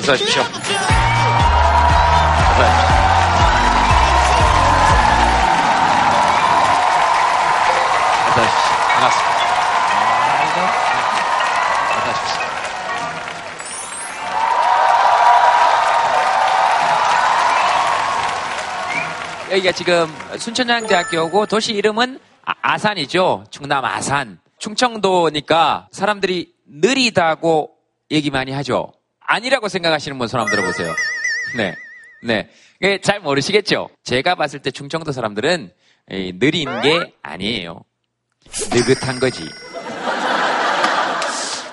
어서 오십시오. 여기가 지금 순천향대학교고 도시 이름은 아, 산이죠 충남 아산. 충청도니까 사람들이 느리다고 얘기 많이 하죠. 아니라고 생각하시는 분 손 한번 들어보세요. 네. 네. 이게 잘 모르시겠죠? 제가 봤을 때 충청도 사람들은 이 느린 게 아니에요. 느긋한 거지.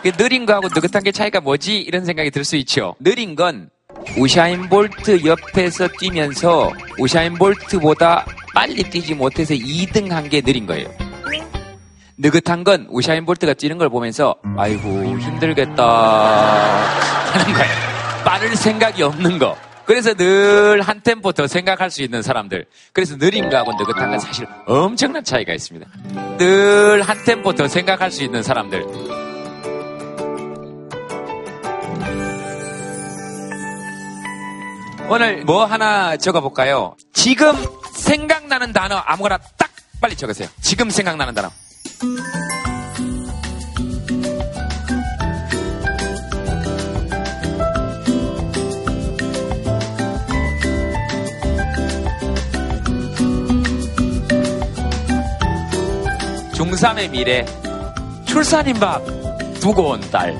그 느린 거하고 느긋한 게 차이가 뭐지? 이런 생각이 들 수 있죠. 느린 건 우샤인 볼트 옆에서 뛰면서 우샤인 볼트보다 빨리 뛰지 못해서 2등 한 게 느린 거예요. 느긋한 건 우샤인 볼트가 뛰는 걸 보면서 아이고 힘들겠다 하는 거예요. 빠를 생각이 없는 거. 그래서 늘 한 템포 더 생각할 수 있는 사람들. 그래서 느린 거하고 느긋한 건 사실 엄청난 차이가 있습니다. 늘 한 템포 더 생각할 수 있는 사람들. 오늘 뭐 하나 적어볼까요? 지금 생각나는 단어 아무거나 딱 빨리 적으세요. 지금 생각나는 단어. 중3의 미래 출산인 밥 두고 온 딸.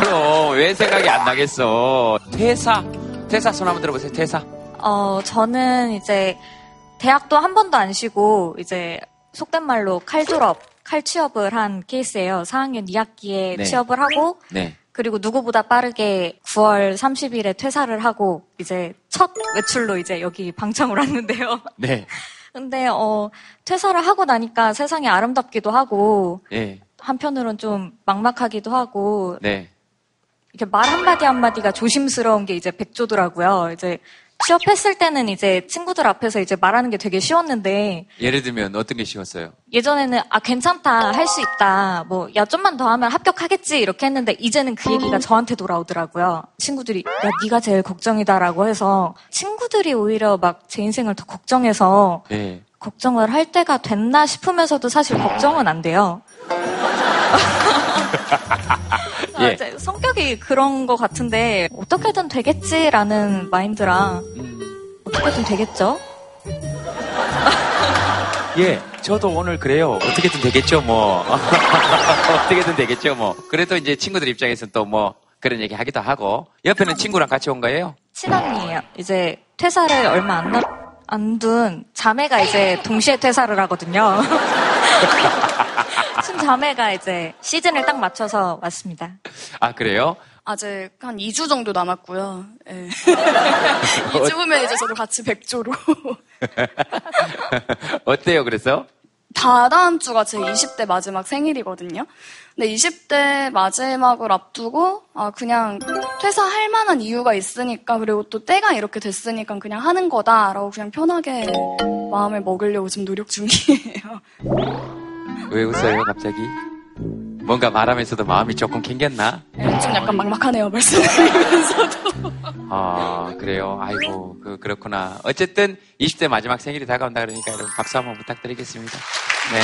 그럼 왜 생각이 안 나겠어? 퇴사. 퇴사 손 한번 들어보세요. 퇴사. 어, 저는 이제 대학도 한 번도 안 쉬고 이제 속된 말로 칼 졸업, 칼 취업을 한 케이스예요. 4학년 2학기에 네. 취업을 하고 네. 그리고 누구보다 빠르게 9월 30일에 퇴사를 하고 이제 첫 외출로 이제 여기 방청을 왔는데요. 네. 근데 어 퇴사를 하고 나니까 세상이 아름답기도 하고 네. 한편으론 좀 막막하기도 하고 네. 이렇게 말 한마디 한마디가 조심스러운 게 이제 백조더라고요. 이제 취업했을 때는 이제 친구들 앞에서 이제 말하는 게 되게 쉬웠는데 예를 들면 어떤 게 쉬웠어요? 예전에는 아 괜찮다 할 수 있다 뭐 야 좀만 더 하면 합격하겠지 이렇게 했는데 이제는 그 얘기가 저한테 돌아오더라고요. 친구들이 야 네가 제일 걱정이다라고 해서 친구들이 오히려 막 제 인생을 더 걱정해서 네. 걱정을 할 때가 됐나 싶으면서도 사실 걱정은 안 돼요. 아, 예. 제 성격이 그런 것 같은데 어떻게든 되겠지라는 마인드랑 음. 어떻게든 되겠죠? 예, 저도 오늘 그래요. 어떻게든 되겠죠, 뭐. 어떻게든 되겠죠, 뭐. 그래도 이제 친구들 입장에서는 또 뭐 그런 얘기 하기도 하고. 옆에는 친구랑 같이 온 거예요? 친언니예요. 이제 퇴사를 얼마 안 남, 안둔 자매가 이제 동시에 퇴사를 하거든요. 친자매가 이제 시즌을 딱 맞춰서 왔습니다. 아, 그래요? 아직 한 2주 정도 남았고요. 예. 2주 후면 이제 저도 같이 백조로. 어때요, 그래서? 다 다음 주가 제 20대 마지막 생일이거든요. 근데 20대 마지막을 앞두고 아 그냥 퇴사할 만한 이유가 있으니까 그리고 또 때가 이렇게 됐으니까 그냥 하는 거다라고 그냥 편하게 마음을 먹으려고 지금 노력 중이에요. 왜 웃어요, 갑자기? 뭔가 말하면서도 마음이 조금 캥겼나? 예, 좀 약간 막막하네요 말씀드리면서도. 아, 그래요? 아이고, 그, 그렇구나. 어쨌든 20대 마지막 생일이 다가온다 그러니까 여러분 박수 한번 부탁드리겠습니다. 네.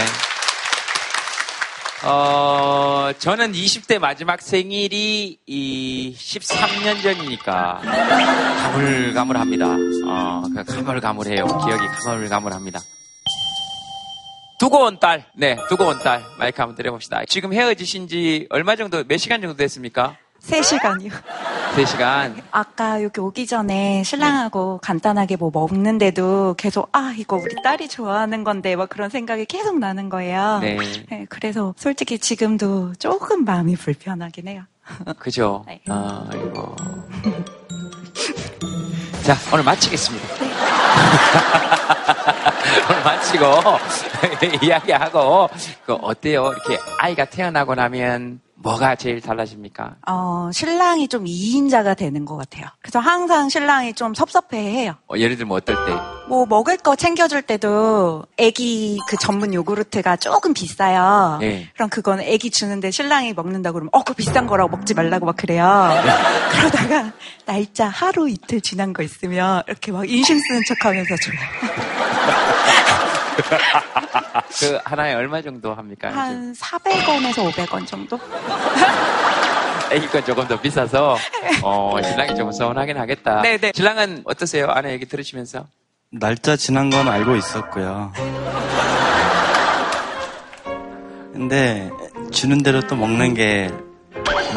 어, 저는 20대 마지막 생일이 이 13년 전이니까 가물가물합니다. 어, 그 가물가물해요. 기억이 가물가물합니다. 두고 온 딸, 네, 두고 온 딸 마이크 한번 드려봅시다. 지금 헤어지신 지 얼마 정도, 몇 시간 정도 됐습니까? 3시간이요. 3시간. 아까 여기 오기 전에 신랑하고 간단하게 뭐 먹는데도 계속 아 이거 우리 딸이 좋아하는 건데 막 그런 생각이 계속 나는 거예요. 네. 네, 그래서 솔직히 지금도 조금 마음이 불편하긴 해요. 그죠? 네. 아, 이고 자, 오늘 마치겠습니다. 오늘 마치고, 이야기하고, 그, 어때요? 이렇게 아이가 태어나고 나면 뭐가 제일 달라집니까? 어, 신랑이 좀 2인자가 되는 것 같아요. 그래서 항상 신랑이 좀 섭섭해해요. 어, 예를 들면 어떨 때? 뭐 먹을 거 챙겨줄 때도 애기 그 전문 요구르트가 조금 비싸요. 예. 그럼 그거는 애기 주는데 신랑이 먹는다 그러면 어 그거 비싼 거라고 먹지 말라고 막 그래요. 그러다가 날짜 하루 이틀 지난 거 있으면 이렇게 막 인심 쓰는 척 하면서 줘요. 그 하나에 얼마 정도 합니까? 한 400원에서 500원 정도? 애기 건 조금 더 비싸서 어, 신랑이 조금 서운하긴 하겠다. 네네. 신랑은 어떠세요? 아내 얘기 들으시면서? 날짜 지난 건 알고 있었고요. 근데 주는 대로 또 먹는 게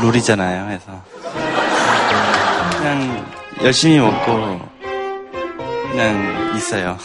룰이잖아요. 그래서 그냥 열심히 먹고 그냥 있어요.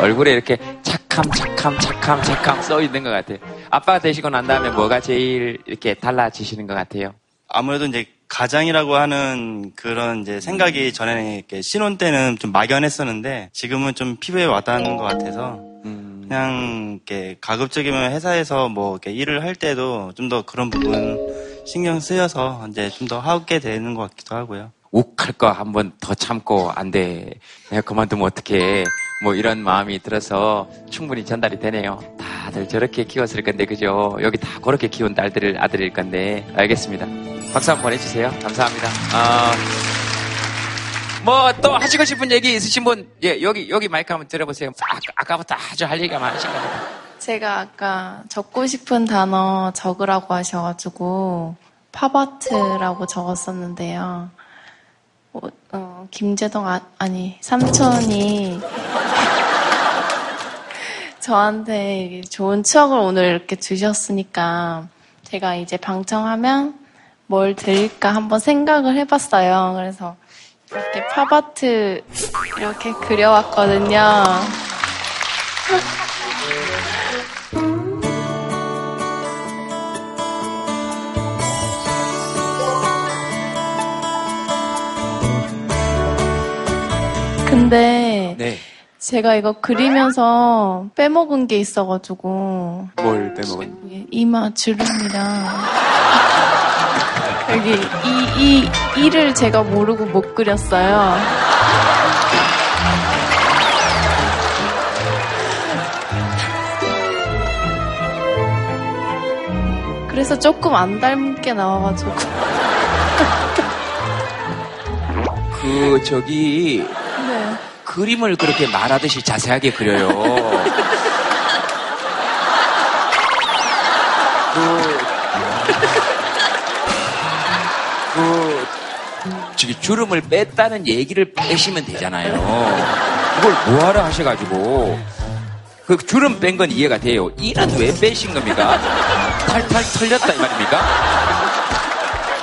얼굴에 이렇게 착함, 착함, 착함, 착함 써 있는 것 같아요. 아빠가 되시고 난 다음에 뭐가 제일 이렇게 달라지시는 것 같아요? 아무래도 이제 가장이라고 하는 그런 이제 생각이 전에는 이렇게 신혼 때는 좀 막연했었는데 지금은 좀 피부에 와닿는 것 같아서 음, 그냥 이렇게 가급적이면 회사에서 뭐 이렇게 일을 할 때도 좀 더 그런 부분 신경 쓰여서 이제 좀 더 하게 되는 것 같기도 하고요. 욱할 거 한번 더 참고 안 돼. 내가 그만두면 어떡해. 뭐 이런 마음이 들어서 충분히 전달이 되네요. 다들 저렇게 키웠을 건데 그죠? 여기 다 그렇게 키운 딸들 아들일 건데 알겠습니다. 박수 한번 보내주세요. 감사합니다. 뭐또 하시고 싶은 얘기 있으신 분, 예 여기 여기 마이크 한번 들어보세요. 아, 아까부터 아주 할 얘기가 많으신 겁니다. 제가 아까 적고 싶은 단어 적으라고 하셔가지고 팝아트라고 적었었는데요. 어, 어, 김재동 아, 아니 삼촌이 저한테 좋은 추억을 오늘 이렇게 주셨으니까 제가 이제 방청하면 뭘 드릴까 한번 생각을 해봤어요. 그래서 이렇게 팝아트 이렇게 그려왔거든요. 근데 네. 제가 이거 그리면서 빼먹은 게 있어가지고 뭘 빼먹은? 이게 이마 주름이랑 여기 이, 이, 이를 제가 모르고 못 그렸어요. 그래서 조금 안 닮게 나와가지고 그 저기 네. 그림을 그렇게 말하듯이 자세하게 그려요. 그, 그, 주름을 뺐다는 얘기를 빼시면 되잖아요. 그걸 뭐하러 하셔가지고. 그 주름 뺀 건 이해가 돼요. 이는 왜 빼신 겁니까? 탈탈 털렸다 이 말입니까?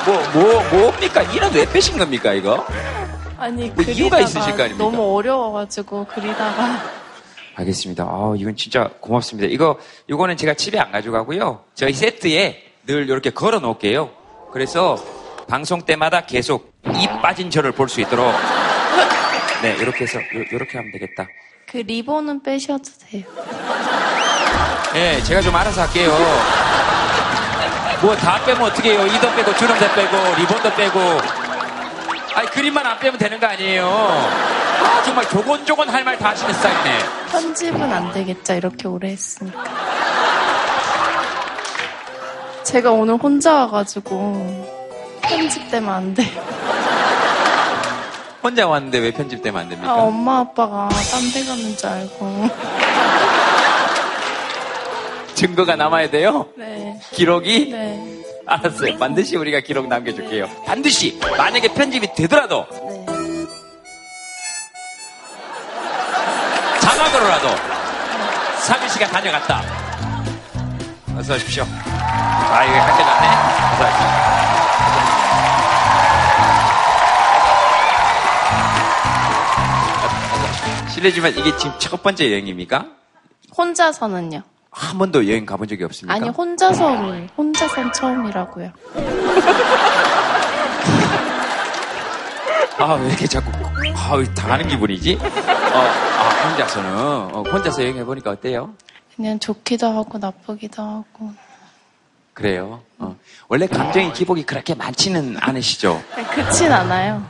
뭐, 뭐, 뭡니까? 이는 왜 빼신 겁니까, 이거? 아니 뭐 이유가 있으실 거 아닙니까? 너무 어려워가지고 그리다가 알겠습니다. 아, 이건 진짜 고맙습니다. 이거, 이거는 제가 집에 안 가져가고요. 저희 세트에 늘 이렇게 걸어 놓을게요. 그래서 방송 때마다 계속 이 빠진 저를 볼 수 있도록. 네, 이렇게 해서, 이렇게 하면 되겠다. 그 리본은 빼셔도 돼요. 네, 제가 좀 알아서 할게요. 뭐 다 빼면 어떻게 해요? 이도 빼고, 주름도 빼고, 리본도 빼고. 아니, 그림만 안 빼면 되는 거 아니에요. 아, 정말 조곤조곤 할 말 다 하시는 스타일이네. 편집은 안 되겠죠, 이렇게 오래 했으니까. 제가 오늘 혼자 와가지고 편집되면 안 돼요. 혼자 왔는데 왜 편집되면 안 됩니까? 아, 엄마 아빠가 딴 데 가는 줄 알고. 증거가 남아야 돼요? 네, 기록이? 네, 알았어요. 반드시 우리가 기록 남겨줄게요. 반드시! 만약에 편집이 되더라도, 네. 자막으로라도, 사미 씨가 다녀갔다. 어서 오십시오. 아, 이거 학교 갔네. 어서 오십시오. 실례지만 이게 지금 첫 번째 여행입니까? 혼자서는요? 한 번도 여행 가본 적이 없습니까? 아니, 혼자서는, 혼자선 처음이라고요. 아, 왜 이렇게 자꾸, 아, 당하는 기분이지? 어, 아, 혼자서는, 어, 혼자서 여행해 보니까 어때요? 그냥 좋기도 하고 나쁘기도 하고. 그래요. 어. 원래 감정의 기복이 그렇게 많지는 않으시죠? 그렇진 않아요.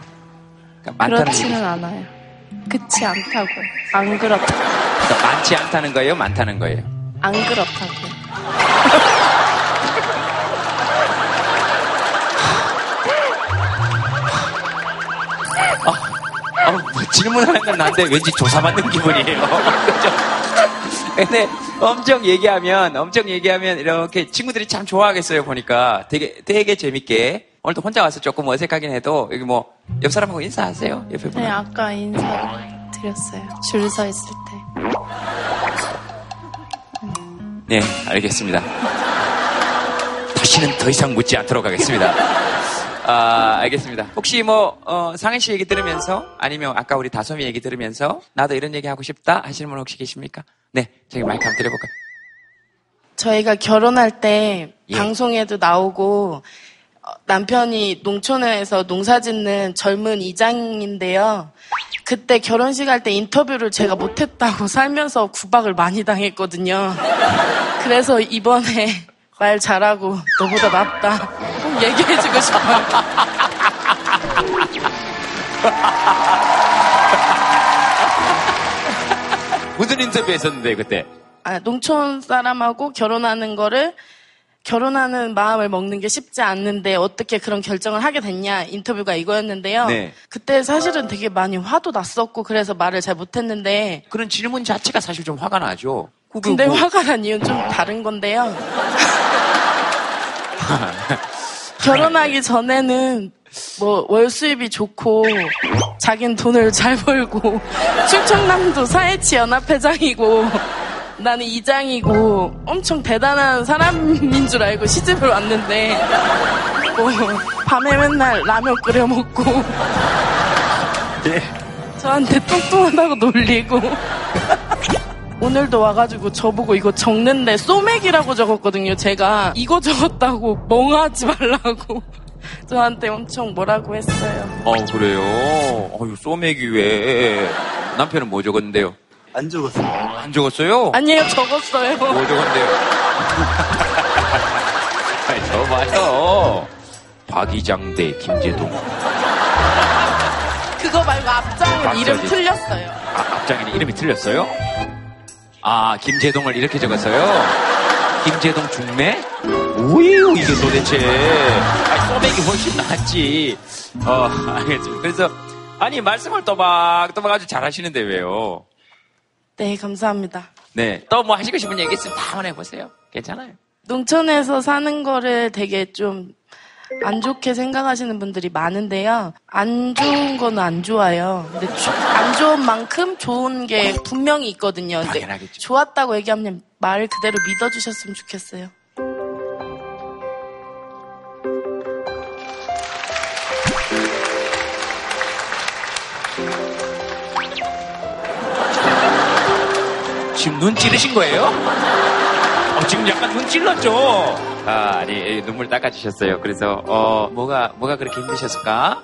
그러니까 얘기. 그렇지는 않아요. 그렇지 않다고요. 안 그렇다. 그러니까 많지 않다는 거예요? 많다는 거예요? 안 그렇다고요. 어, 뭐 질문하는 건 나한테 왠지 조사받는 기분이에요. 근데 엄청 얘기하면, 엄청 얘기하면 이렇게 친구들이 참 좋아하겠어요, 보니까. 되게, 되게 재밌게. 오늘도 혼자 와서 조금 어색하긴 해도, 여기 뭐, 옆 사람하고 인사하세요? 옆에 분. 네, 아까 인사 드렸어요. 줄 서 있을 때. 네, 알겠습니다. 다시는 더 이상 묻지 않도록 하겠습니다. 아, 알겠습니다. 혹시 뭐, 어, 상현 씨 얘기 들으면서, 아니면 아까 우리 다솜이 얘기 들으면서, 나도 이런 얘기 하고 싶다 하시는 분 혹시 계십니까? 네, 저기 마이크 한번 드려볼까요? 저희가 결혼할 때 예. 방송에도 나오고 어, 남편이 농촌에서 농사 짓는 젊은 이장인데요. 그때 결혼식 할 때 인터뷰를 제가 못했다고 살면서 구박을 많이 당했거든요. 그래서 이번에 말 잘하고 너보다 낫다. 꼭 얘기해주고 싶어요. 무슨 인터뷰 했었는데, 그때? 아, 농촌 사람하고 결혼하는 거를 결혼하는 마음을 먹는 게 쉽지 않는데 어떻게 그런 결정을 하게 됐냐 인터뷰가 이거였는데요. 네. 그때 사실은 되게 많이 화도 났었고 그래서 말을 잘 못했는데 그런 질문 자체가 사실 좀 화가 나죠. 그게 근데 뭐- 화가 난 이유는 좀 다른 건데요. 결혼하기 전에는 뭐 월 수입이 좋고 자긴 돈을 잘 벌고 충청남도 사회치 연합회장이고 나는 이장이고 엄청 대단한 사람인 줄 알고 시집을 왔는데 뭐 밤에 맨날 라면 끓여 먹고 저한테 뚱뚱하다고 놀리고 오늘도 와가지고 저보고 이거 적는데 소맥이라고 적었거든요. 제가 이거 적었다고 멍하지 말라고 저한테 엄청 뭐라고 했어요. 어, 그래요? 어유 소맥이 왜? 남편은 뭐 적었는데요? 안 적었어요. 안 적었어요? 아니에요, 적었어요. 뭐 적었는데요? 아니, 저 봐요. 박이장 대 김재동. 그거 말고 앞장은 이름. 틀렸어요. 아, 앞장에는 이름이 틀렸어요? 아, 김재동을 이렇게 적었어요? 김재동 중매? 뭐예요, 이게 도대체? 아니, 소맥이 훨씬 낫지. 어, 알겠습니다. 그래서, 아니, 말씀을 또박또박 아주 잘 하시는데 왜요? 네, 감사합니다. 네. 또 뭐 하시고 싶은 얘기 있으면 다 한번 해보세요. 괜찮아요. 농촌에서 사는 거를 되게 좀 안 좋게 생각하시는 분들이 많은데요. 안 좋은 거는 안 좋아요. 근데 조- 안 좋은 만큼 좋은 게 분명히 있거든요. 근데 당연하겠죠. 좋았다고 얘기하면 말 그대로 믿어주셨으면 좋겠어요. 지금 눈 찌르신 거예요? 어, 지금 약간 눈 찔렀죠? 아, 아니, 눈물 닦아주셨어요. 그래서, 어, 뭐가, 뭐가 그렇게 힘드셨을까?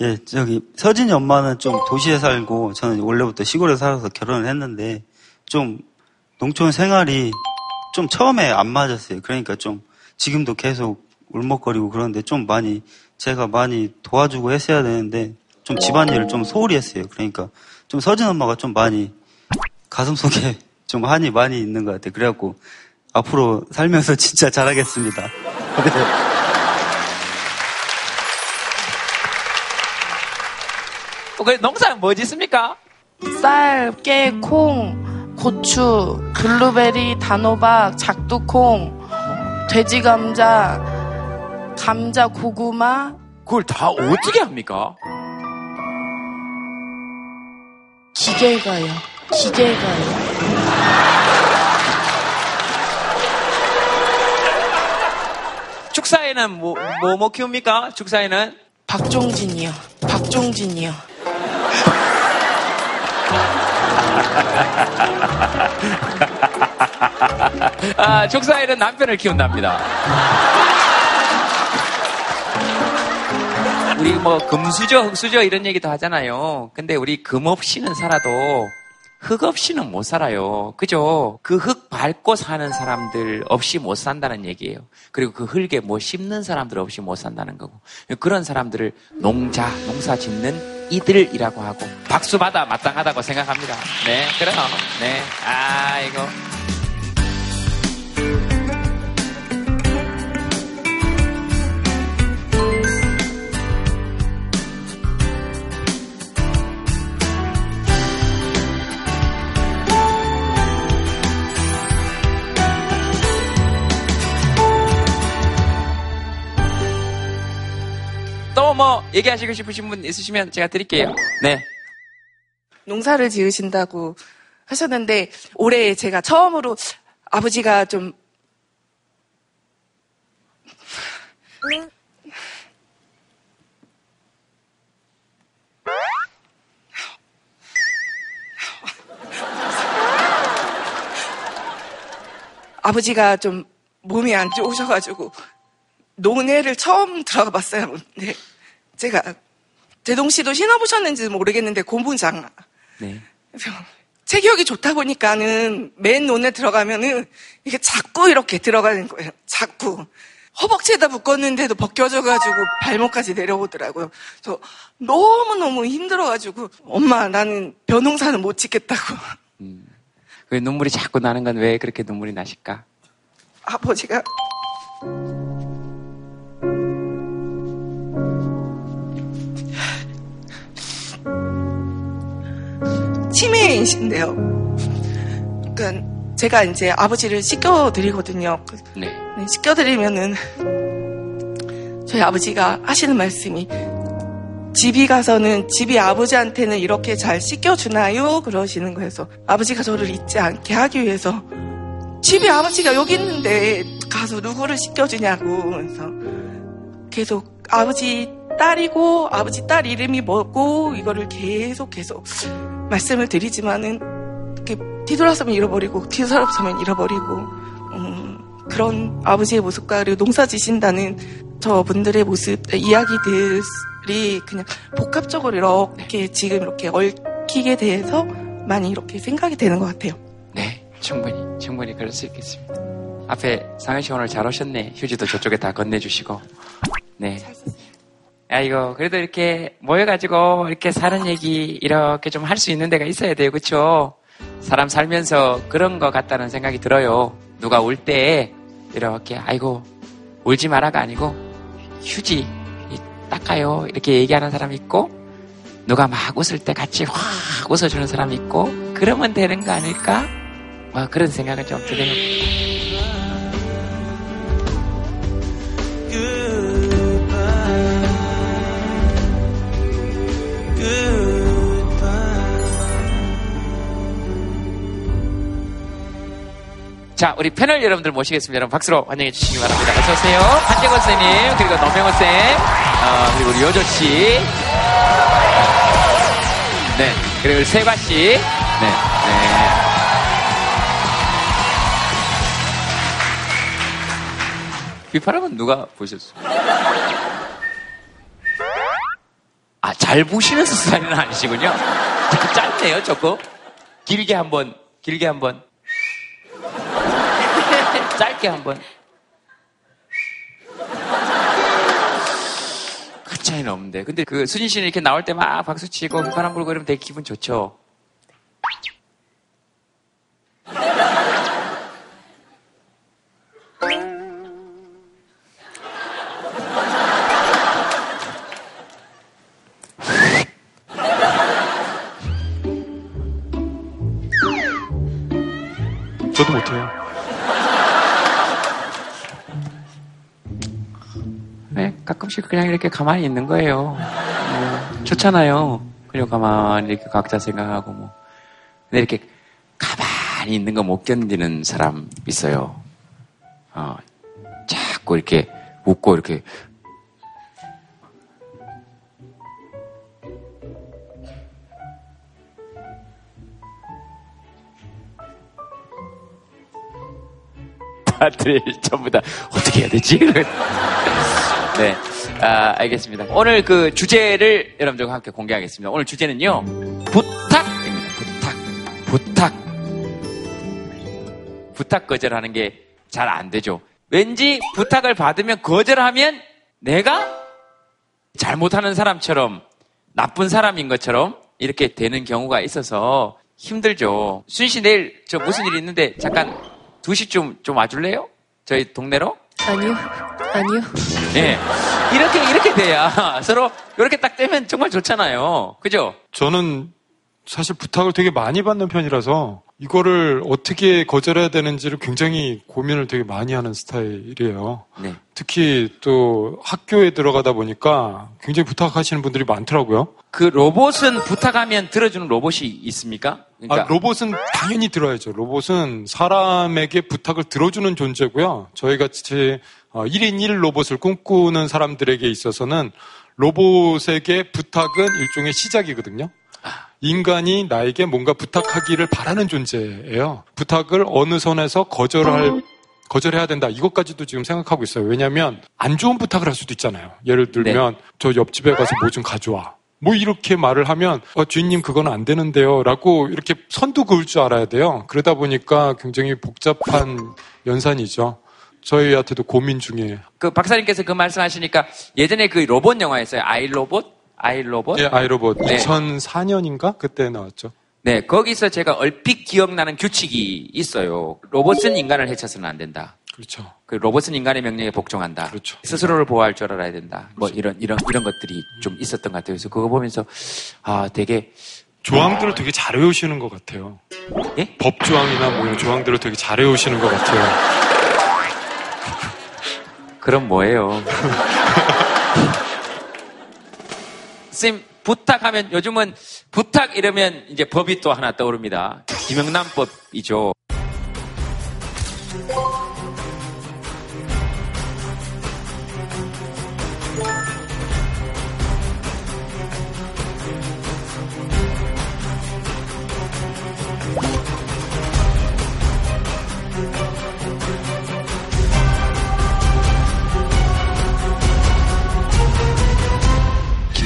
예, 저기 서진이 엄마는 좀 도시에 살고 저는 원래부터 시골에 살아서 결혼을 했는데 좀 농촌 생활이 좀 처음에 안 맞았어요. 그러니까 좀 지금도 계속 울먹거리고 그러는데 좀 많이 제가 많이 도와주고 했어야 되는데 좀 집안일을 좀 소홀히 했어요. 그러니까 좀 서진 엄마가 좀 많이 가슴 속에 좀 한이 많이 있는 것 같아요. 그래갖고 앞으로 살면서 진짜 잘하겠습니다. 네. 어, 그 농사는 뭐 짓습니까? 쌀, 깨, 콩, 고추, 블루베리, 단호박, 작두콩, 돼지 감자, 감자, 고구마, 그걸 다 어떻게 합니까? 기계가요. 기계가요. 축사에는 뭐, 뭐, 뭐 키웁니까? 축사에는? 박종진이요. 박종진이요. 아, 축사에는 남편을 키운답니다. 우리 뭐 금수저, 흙수저 이런 얘기도 하잖아요. 근데 우리 금 없이는 살아도 흙 없이는 못 살아요. 그죠? 그 흙 밟고 사는 사람들 없이 못 산다는 얘기예요. 그리고 그 흙에 뭐 심는 사람들 없이 못 산다는 거고. 그런 사람들을 농자, 농사 짓는 이들이라고 하고 박수 받아 마땅하다고 생각합니다. 네, 그럼. 네. 아, 이거. 뭐 얘기하시고 싶으신 분 있으시면 제가 드릴게요. 네. 농사를 지으신다고 하셨는데 올해 제가 처음으로 아버지가 좀 아버지가 좀 몸이 안 좋으셔가지고 논해를 처음 들어가 봤어요. 네. 제가 대동 씨도 신어보셨는지 모르겠는데 고무장 네. 그래서 체격이 좋다 보니까는 맨 논에 들어가면은 이게 자꾸 이렇게 들어가는 거예요. 자꾸. 허벅지에다 묶었는데도 벗겨져가지고 발목까지 내려오더라고요. 그래서 너무너무 힘들어가지고 엄마 나는 벼농사는 못 짓겠다고. 왜 눈물이 자꾸 나는 건 왜 그렇게 눈물이 나실까? 아버지가 치매이신데요. 그러니까 제가 이제 아버지를 씻겨드리거든요. 네. 네, 씻겨드리면은 저희 아버지가 하시는 말씀이 집이 가서는 집이 아버지한테는 이렇게 잘 씻겨주나요? 그러시는 거여서 아버지가 저를 잊지 않게 하기 위해서 집이 아버지가 여기 있는데 가서 누구를 씻겨주냐고 그래서 계속 아버지 딸이고 아버지 딸 이름이 뭐고 이거를 계속 계속 말씀을 드리지만은 이렇게 뒤돌아서면 잃어버리고 뒤돌아서면 잃어버리고 음, 그런 아버지의 모습과 그리고 농사 지신다는 저분들의 모습 이야기들이 그냥 복합적으로 이렇게 지금 이렇게 얽히게 돼서 많이 이렇게 생각이 되는 것 같아요. 네. 충분히, 충분히 그럴 수 있겠습니다. 앞에 상현 씨 오늘 잘 오셨네. 휴지도 저쪽에 다 건네주시고. 네. 아이고, 그래도 이렇게 모여가지고 이렇게 사는 얘기 이렇게 좀 할 수 있는 데가 있어야 돼요. 그쵸? 사람 살면서 그런 것 같다는 생각이 들어요. 누가 울때 이렇게, 아이고, 울지 마라가 아니고, 휴지, 이, 닦아요. 이렇게 얘기하는 사람 있고, 누가 막 웃을 때 같이 확 웃어주는 사람 있고, 그러면 되는 거 아닐까? 뭐 그런 생각을 좀 드네요. 자, 우리 패널 여러분들 모시겠습니다. 여러분 박수로 환영해 주시기 바랍니다. 어서오세요. 한재건 선생님, 그리고 노명호 쌤, 어, 그리고 우리 요조 씨. 네, 그리고 세과 씨. 네, 네. 휘파람은 누가 보셨어요? 아, 잘 보시는 스타일은 아니시군요. 짧네요, 조금. 길게 한 번, 길게 한 번. 짧게 한 번. 큰 차이는 없는데. 근데 그 수진 씨는 이렇게 나올 때 막 박수 치고 휘파람 불고 이러면 되게 기분 좋죠. 네, 가끔씩 그냥 이렇게 가만히 있는 거예요. 뭐, 좋잖아요. 그리고 가만히 이렇게 각자 생각하고 뭐. 근데 이렇게 가만히 있는 거 못 견디는 사람 있어요. 어, 자꾸 이렇게 웃고 이렇게 다들 전부 다 어떻게 해야 되지? 네, 아, 알겠습니다. 오늘 그 주제를 여러분들과 함께 공개하겠습니다. 오늘 주제는요, 부탁입니다. 부탁, 부탁. 부탁 거절하는 게 잘 안 되죠. 왠지 부탁을 받으면 거절하면 내가 잘못하는 사람처럼 나쁜 사람인 것처럼 이렇게 되는 경우가 있어서 힘들죠. 순 씨 내일 저 무슨 일 있는데 잠깐 2시쯤 좀 와줄래요? 저희 동네로? 아니요. 아니요. 예. 이렇게, 이렇게 돼야 서로 이렇게 딱 되면 정말 좋잖아요. 그죠? 저는 사실 부탁을 되게 많이 받는 편이라서 이거를 어떻게 거절해야 되는지를 굉장히 고민을 되게 많이 하는 스타일이에요. 네. 특히 또 학교에 들어가다 보니까 굉장히 부탁하시는 분들이 많더라고요. 그 로봇은 부탁하면 들어주는 로봇이 있습니까? 그러니까 아, 로봇은 당연히 들어야죠. 로봇은 사람에게 부탁을 들어주는 존재고요. 저희 같이 1인 1 로봇을 꿈꾸는 사람들에게 있어서는 로봇에게 부탁은 일종의 시작이거든요. 인간이 나에게 뭔가 부탁하기를 바라는 존재예요. 부탁을 어느 선에서 거절할 거절해야 된다. 이것까지도 지금 생각하고 있어요. 왜냐하면 안 좋은 부탁을 할 수도 있잖아요. 예를 들면 저 옆집에 가서 뭐 좀 가져와. 뭐 이렇게 말을 하면 어, 주인님 그거는 안 되는데요라고 이렇게 선도 그을 줄 알아야 돼요. 그러다 보니까 굉장히 복잡한 연산이죠. 저희한테도 고민 중이에요. 그 박사님께서 그 말씀하시니까 예전에 그 로봇 영화 였어요 아이 로봇? 아이 로봇? 예, 아이로봇 네. 2004년인가 그때 나왔죠. 네, 거기서 제가 얼핏 기억나는 규칙이 있어요. 로봇은 인간을 해쳐서는 안 된다. 그렇죠. 그 로봇은 인간의 명령에 복종한다. 그렇죠. 스스로를 보호할 줄 알아야 된다. 뭐 이런 이런 이런 것들이 좀 있었던 것 같아요. 그래서 그거 보면서 아 되게 조항들을 되게 잘 외우시는 것 같아요. 예? 법 조항이나 뭐 이런 조항들을 되게 잘 외우시는 것 같아요. 그럼 뭐예요? 쌤 부탁하면 요즘은 부탁 이러면 이제 법이 또 하나 떠오릅니다. 김영란법이죠.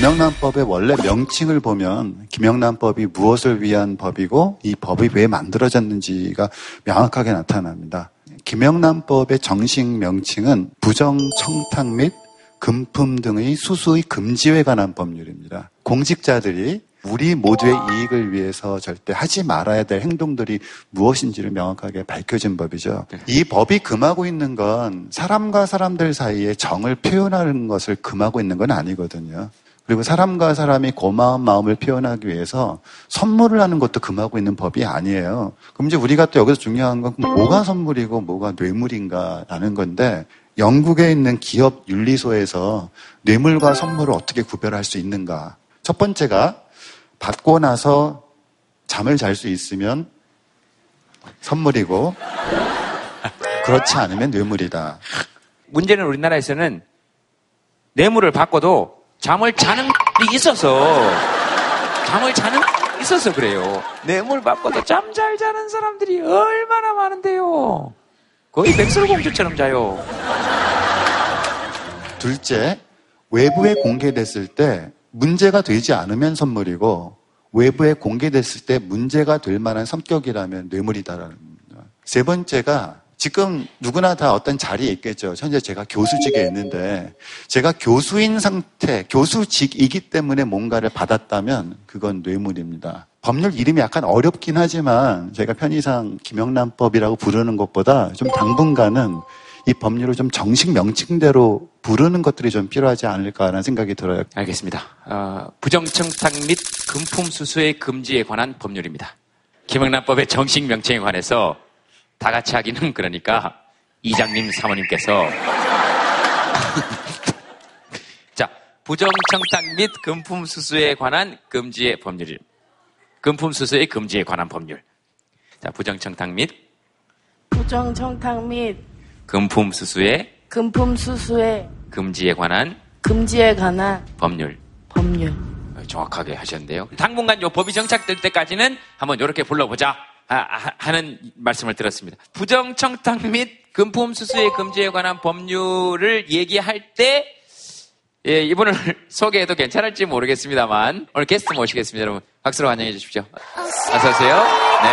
김영란법의 원래 명칭을 보면 김영란법이 무엇을 위한 법이고 이 법이 왜 만들어졌는지가 명확하게 나타납니다. 김영란법의 정식 명칭은 부정 청탁 및 금품 등의 수수의 금지에 관한 법률입니다. 공직자들이 우리 모두의 이익을 위해서 절대 하지 말아야 될 행동들이 무엇인지를 명확하게 밝혀진 법이죠. 이 법이 금하고 있는 건 사람과 사람들 사이에 정을 표현하는 것을 금하고 있는 건 아니거든요. 그리고 사람과 사람이 고마운 마음을 표현하기 위해서 선물을 하는 것도 금하고 있는 법이 아니에요. 그럼 이제 우리가 또 여기서 중요한 건 뭐가 선물이고 뭐가 뇌물인가라는 건데 영국에 있는 기업 윤리소에서 뇌물과 선물을 어떻게 구별할 수 있는가. 첫 번째가 받고 나서 잠을 잘 수 있으면 선물이고 그렇지 않으면 뇌물이다. 문제는 우리나라에서는 뇌물을 받고도 잠을 자는 이 있어서 잠을 자는 있어서 그래요. 뇌물 받고도 잠 잘 자는 사람들이 얼마나 많은데요. 거의 백설공주처럼 자요. 둘째, 외부에 공개됐을 때 문제가 되지 않으면 선물이고 외부에 공개됐을 때 문제가 될 만한 성격이라면 뇌물이다라는 겁니다. 세 번째가 지금 누구나 다 어떤 자리에 있겠죠. 현재 제가 교수직에 있는데 제가 교수인 상태, 교수직이기 때문에 뭔가를 받았다면 그건 뇌물입니다. 법률 이름이 약간 어렵긴 하지만 제가 편의상 김영란법이라고 부르는 것보다 좀 당분간은 이 법률을 좀 정식 명칭대로 부르는 것들이 좀 필요하지 않을까라는 생각이 들어요. 알겠습니다. 어, 부정청탁 및 금품 수수의 금지에 관한 법률입니다. 김영란법의 정식 명칭에 관해서 다 같이 하기는 그러니까 이장님 사모님께서 자 부정청탁 및 금품 수수에 관한 금지의 법률 금품 수수의 금지에 관한 법률 자 부정청탁 및 부정청탁 및 금품 수수의 금품 수수의 금지에 관한 금지에 관한 법률 법률. 어, 정확하게 하셨는데요. 당분간 요 법이 정착될 때까지는 한번 이렇게 불러보자 아, 하- 하는 말씀을 들었습니다. 부정청탁 및 금품 수수의 금지에 관한 법률을 얘기할 때 예, 이분을 소개해도 괜찮을지 모르겠습니다만 오늘 게스트 모시겠습니다. 여러분 박수로 환영해 주십시오. 어서 오세요. 네.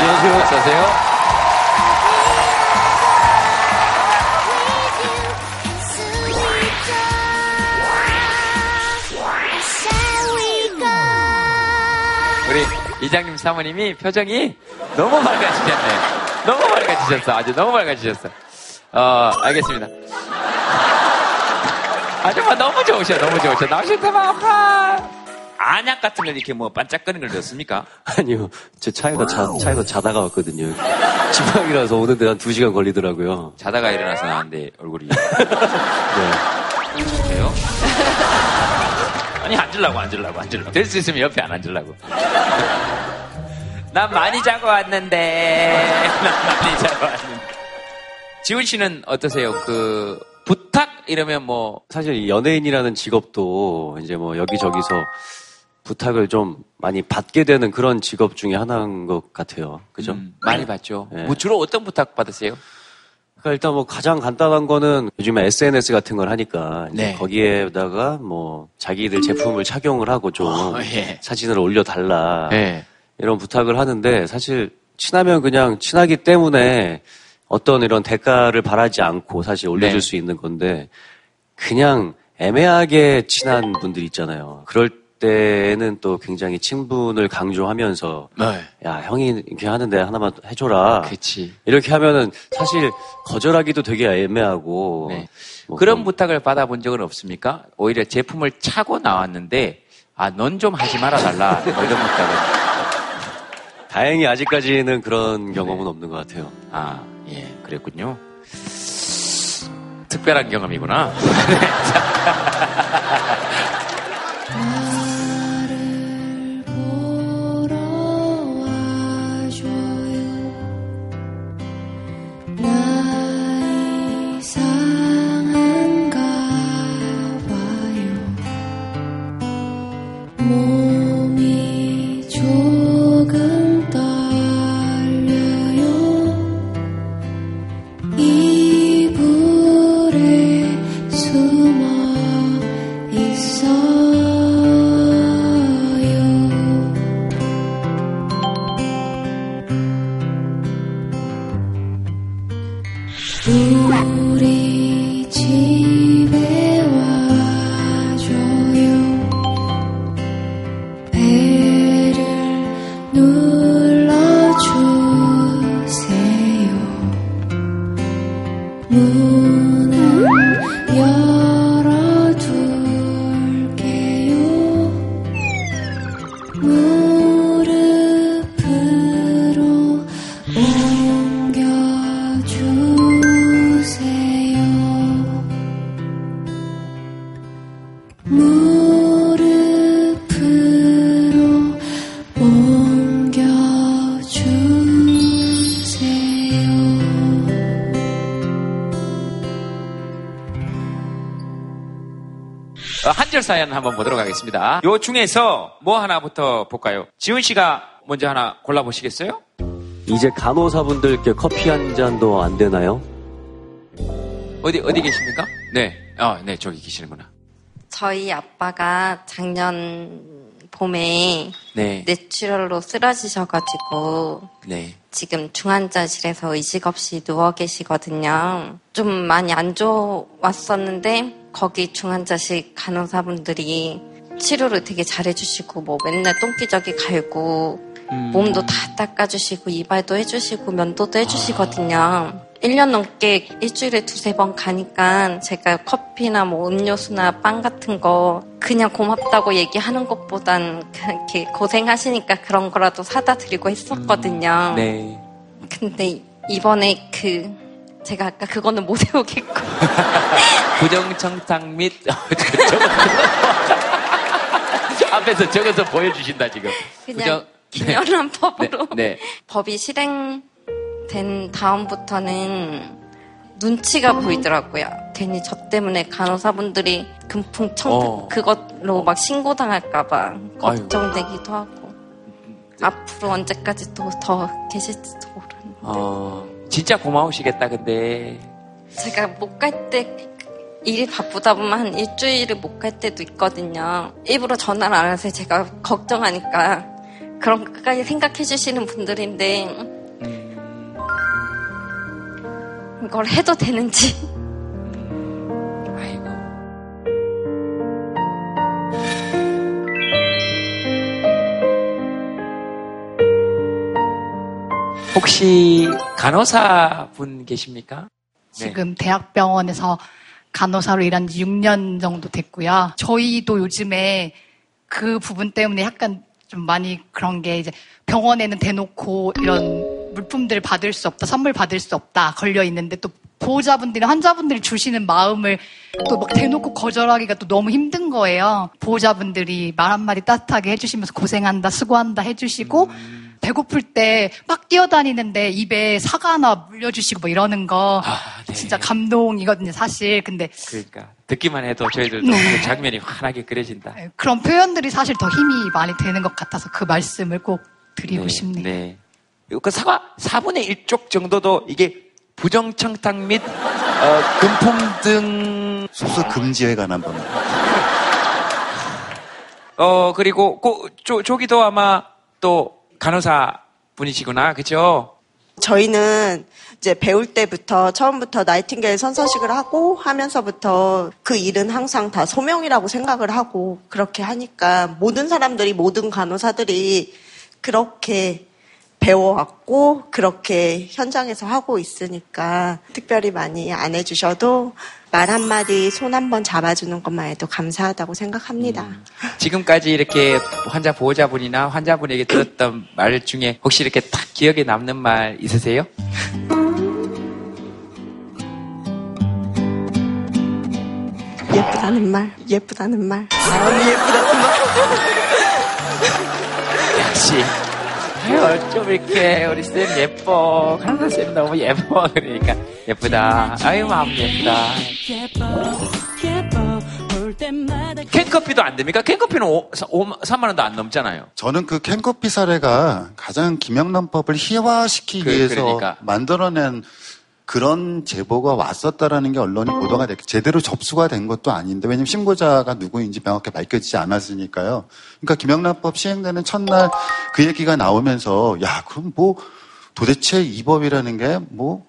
안녕하세요. 어서 오세요. 이장님 사모님이 표정이 너무 밝아지셨네. 너무 밝아지셨어. 아주 너무 밝아지셨어. 어, 알겠습니다. 아줌마 너무 좋으셔, 너무 좋으셔. 나오실 때만 아파. 안약 같은 걸 이렇게 뭐 반짝거리는 걸 넣습니까? 아니요. 제 차에다 자, 차에서 자다가 왔거든요. 지방이라서 오는데 한두 시간 걸리더라고요. 자다가 일어나서 나왔는데 얼굴이. 네. 그래요? 아니, 앉으려고, 앉으려고, 앉으려고. 될 수 있으면 옆에 안 앉으려고. 난 많이 자고 왔는데. 난 많이 자고 왔는데. 지훈 씨는 어떠세요? 그, 부탁? 이러면 뭐. 사실 이 연예인이라는 직업도 이제 뭐 여기저기서 부탁을 좀 많이 받게 되는 그런 직업 중에 하나인 것 같아요. 그죠? 음, 많이 받죠. 네. 뭐 주로 어떤 부탁 받으세요? 그러니까 일단 뭐 가장 간단한 거는 요즘에 SNS 같은 걸 하니까 네. 거기에다가 뭐 자기들 제품을 착용을 하고 좀 어, 예. 사진을 올려달라 네. 이런 부탁을 하는데 사실 친하면 그냥 친하기 때문에 어떤 이런 대가를 바라지 않고 사실 올려줄 네. 수 있는 건데 그냥 애매하게 친한 분들 있잖아요. 그럴 때는 또 굉장히 친분을 강조하면서 네. 야 형이 이렇게 하는데 하나만 해줘라. 그치. 이렇게 하면은 사실 거절하기도 되게 애매하고 네. 뭐 그런 좀- 부탁을 받아본 적은 없습니까? 오히려 제품을 차고 나왔는데, 아, 넌 좀 하지 말아 달라. 뭐 이런 부탁을. 다행히 아직까지는 그런 네. 경험은 없는 것 같아요. 아, 예, 그랬군요. 특별한 경험이구나. 나 사연 한번 보도록 하겠습니다. 요 중에서 뭐 하나부터 볼까요? 지훈 씨가 먼저 하나 골라보시겠어요? 이제 간호사분들께 커피 한 잔도 안 되나요? 어디, 어디 계십니까? 네. 아, 네, 저기 계시는구나. 저희 아빠가 작년 봄에 네. 뇌출혈로 쓰러지셔가지고 네. 지금 중환자실에서 의식 없이 누워 계시거든요. 좀 많이 안 좋았었는데 거기 중환자실 간호사분들이 치료를 되게 잘해주시고 뭐 맨날 똥기저귀 갈고 음. 몸도 다 닦아주시고 이발도 해주시고 면도도 해주시거든요. 1년 넘게 일주일에 두세 번 가니까 제가 커피나 뭐 음료수나 빵 같은 거 그냥 고맙다고 얘기하는 것보단 그렇게 고생하시니까 그런 거라도 사다 드리고 했었거든요. 네. 근데 이번에 그 제가 아까 그거는 못 외우겠고 부정청탁 및 앞에서 적어서 보여주신다 지금. 그냥 김연한 법으로 네. 법이 실행된 다음부터는 눈치가 보이더라고요. 괜히 저 때문에 간호사분들이 금풍 청 어. 그것로 막 신고당할까봐 걱정되기도 하고 앞으로 언제까지 또 더 계실지도 모르는. 어, 진짜 고마우시겠다 근데. 제가 못 갈 때 일이 바쁘다 보면 한 일주일을 못 갈 때도 있거든요. 일부러 전화를 안 해서 제가 걱정하니까 그런 것까지 생각해 주시는 분들인데 이걸 해도 되는지 아이고. 혹시 간호사 분 계십니까? 네. 지금 대학병원에서 간호사로 일한 지 6년 정도 됐고요. 저희도 요즘에 그 부분 때문에 약간 좀 많이 그런 게 이제 병원에는 대놓고 이런 물품들을 받을 수 없다, 선물 받을 수 없다 걸려 있는데 또 보호자분들이 환자분들이 주시는 마음을 또 막 대놓고 거절하기가 또 너무 힘든 거예요. 보호자분들이 말 한마디 따뜻하게 해주시면서 고생한다, 수고한다 해주시고 배고플 때 막 뛰어다니는데 입에 사과 하나 물려주시고 뭐 이러는 거 진짜 감동이거든요, 사실. 근데 그러니까 듣기만 해도 저희들도 네. 그 장면이 환하게 그려진다. 그런 표현들이 사실 더 힘이 많이 되는 것 같아서 그 말씀을 꼭 드리고 네, 싶네요. 네. 그 사과 4분의 1쪽 정도도 이게 부정청탁 및 어, 금품 등 소수 금지에 관한 법. 어 그리고 그, 조, 조기도 아마 또 간호사 분이시구나, 그죠? 저희는 이제 배울 때부터 처음부터 나이팅게일 선서식을 하고 하면서부터 그 일은 항상 다 소명이라고 생각을 하고 그렇게 하니까 모든 사람들이 모든 간호사들이 그렇게 배워왔고 그렇게 현장에서 하고 있으니까 특별히 많이 안 해주셔도 말 한마디 손 한 번 잡아주는 것만 해도 감사하다고 생각합니다. 지금까지 이렇게 환자 보호자분이나 환자분에게 들었던 말 중에 혹시 이렇게 딱 기억에 남는 말 있으세요? 예쁘다는 말, 예쁘다는 말, 사람이 예쁘다는 말. 역시 아유, 좀 이렇게 우리 쌤 예뻐. 간호사 쌤 너무 예뻐. 그러니까 예쁘다. 아유 마음 예쁘다. 캔커피도 안 됩니까? 캔커피는 3만 원도 안 넘잖아요. 저는 그 캔커피 사례가 가장 김영란법을 희화시키기 그- 위해서 그러니까. 만들어낸 그런 제보가 왔었다라는 게 언론이 보도가 됐, 제대로 접수가 된 것도 아닌데, 왜냐면 신고자가 누구인지 명확히 밝혀지지 않았으니까요. 그러니까 김영란법 시행되는 첫날 그 얘기가 나오면서, 야, 그럼 뭐 도대체 이 법이라는 게 뭐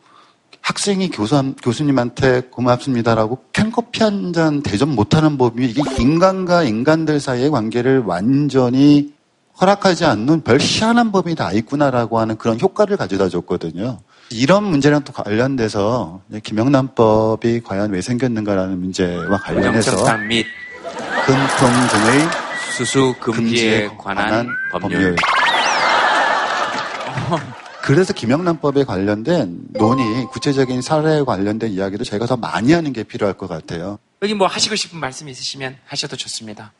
학생이 교수, 교수님한테 고맙습니다라고 캔커피 한 잔 대접 못하는 법이 이게 인간과 인간들 사이의 관계를 완전히 허락하지 않는 별 희한한 법이 다 있구나라고 하는 그런 효과를 가져다 줬거든요. 이런 문제랑 또 관련돼서 김영란법이 과연 왜 생겼는가라는 문제와 관련해서 및 금품 등의 수수 금지에 관한 법률. 그래서 김영란법에 관련된 논의, 구체적인 사례에 관련된 이야기도 저희가 더 많이 하는 게 필요할 것 같아요. 여기 뭐 하시고 싶은 말씀 있으시면 하셔도 좋습니다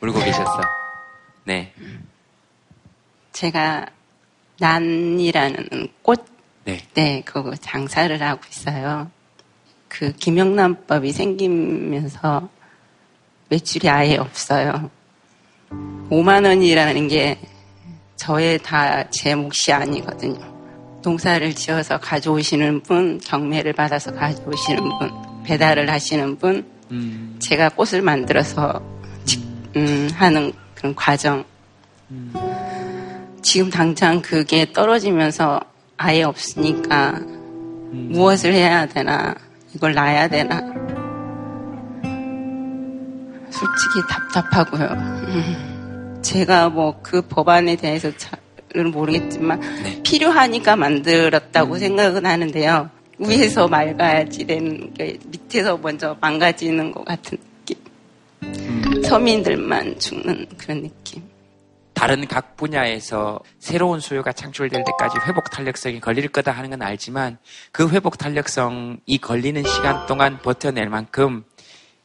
울고 계셨어 네 제가 난이라는 꽃, 네. 그거 장사를 하고 있어요. 그 김영란법이 생기면서 매출이 아예 없어요. 5만 원이라는 게 저의 다 제 몫이 아니거든요. 농사를 지어서 가져오시는 분, 경매를 받아서 가져오시는 분, 배달을 하시는 분, 제가 꽃을 만들어서 직- 음, 하는 그런 과정. 지금 당장 그게 떨어지면서 아예 없으니까 무엇을 해야 되나, 이걸 놔야 되나. 솔직히 답답하고요. 음. 제가 뭐 그 법안에 대해서 잘은 모르겠지만 필요하니까 만들었다고 생각은 하는데요. 위에서 맑아야지 되는 게 밑에서 먼저 망가지는 것 같은 느낌. 서민들만 죽는 그런 느낌. 다른 각 분야에서 새로운 수요가 창출될 때까지 회복 탄력성이 걸릴 거다 하는 건 알지만 그 회복 탄력성이 걸리는 시간 동안 버텨낼 만큼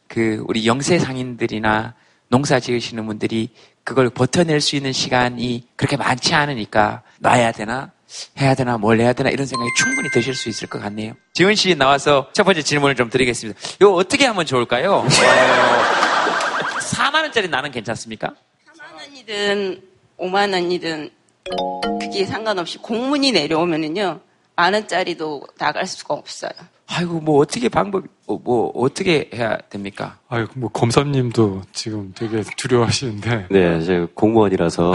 그 우리 영세 상인들이나 농사 지으시는 분들이 그걸 버텨낼 수 있는 시간이 그렇게 많지 않으니까 놔야 되나 해야 되나 뭘 해야 되나 이런 생각이 충분히 드실 수 있을 것 같네요. 지훈 씨 나와서 첫 번째 질문을 좀 드리겠습니다. 이거 어떻게 하면 좋을까요? 어, 4만 원짜리 나는 괜찮습니까? 원이든 5만 원이든 그게 상관없이 공문이 내려오면은요 만 원짜리도 나갈 수가 없어요. 아이고 뭐 어떻게 방법 어, 뭐 어떻게 해야 됩니까? 아유, 뭐 검사님도 지금 되게 두려워하시는데. 네, 제가 공무원이라서